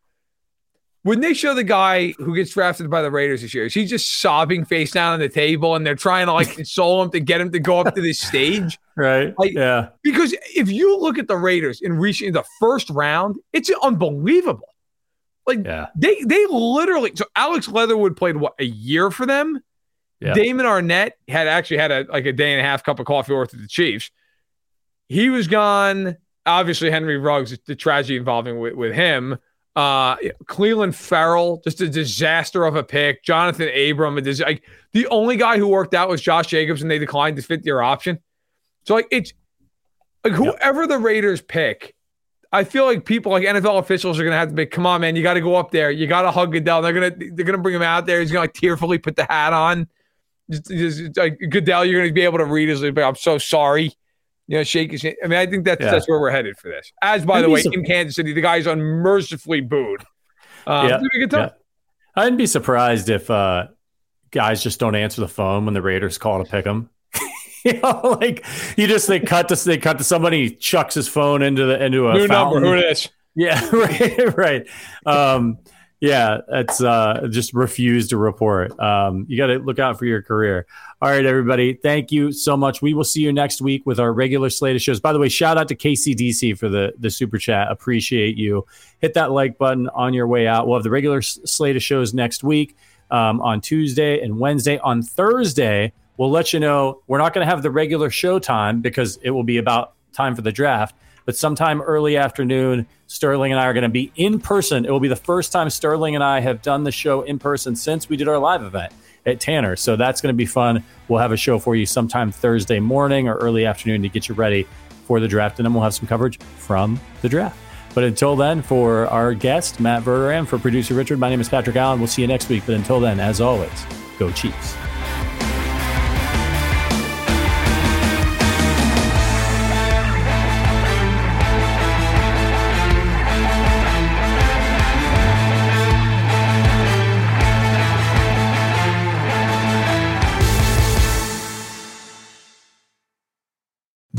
When they show the guy who gets drafted by the Raiders this year, is he just sobbing face down on the table and they're trying to like console him to get him to go up to this stage? Right. Like, yeah. Because if you look at the Raiders in reaching in the first round, it's unbelievable. Like yeah. they they literally so Alex Leatherwood played what a year for them. Yeah. Damon Arnette had actually had a like a day and a half cup of coffee worth with the Chiefs. He was gone. Obviously, Henry Ruggs, the tragedy involving with, with him. Uh, Clelin Ferrell, just a disaster of a pick. Johnathan Abram, a dis- like the only guy who worked out was Josh Jacobs, and they declined to fit their option. So like it's like whoever the Raiders pick, I feel like people like NFL officials are gonna have to be, come on, man, you got to go up there, you got to hug Goodell. They're gonna they're gonna bring him out there. He's gonna like tearfully put the hat on. Just, just like Goodell, you're gonna be able to read his. I'm so sorry you know, shake his hand. I mean, I think that's yeah. that's where we're headed for this. As by the way, some... in Kansas City, the guy's unmercifully booed. Um, yeah. yeah. I'd be surprised if uh, guys just don't answer the phone when the Raiders call to pick them. you know, like you just they cut to they cut to somebody chucks his phone into the into a new fountain. number. Who it is? Yeah, right, right. Um, yeah, it's uh, just refuse to report. Um, you got to look out for your career. All right, everybody. Thank you so much. We will see you next week with our regular slate of shows. By the way, shout out to KCDC for the the super chat. Appreciate you. Hit that like button on your way out. We'll have the regular slate of shows next week um, on Tuesday and Wednesday. On Thursday, we'll let you know we're not going to have the regular show time because it will be about time for the draft but sometime early afternoon, Sterling and I are going to be in person. It will be the first time Sterling and I have done the show in person since we did our live event at Tanner. So that's going to be fun. We'll have a show for you sometime Thursday morning or early afternoon to get you ready for the draft. And then we'll have some coverage from the draft. But until then, for our guest, Matt Verder, and for producer Richard, my name is Patrick Allen. We'll see you next week. But until then, as always, go Chiefs.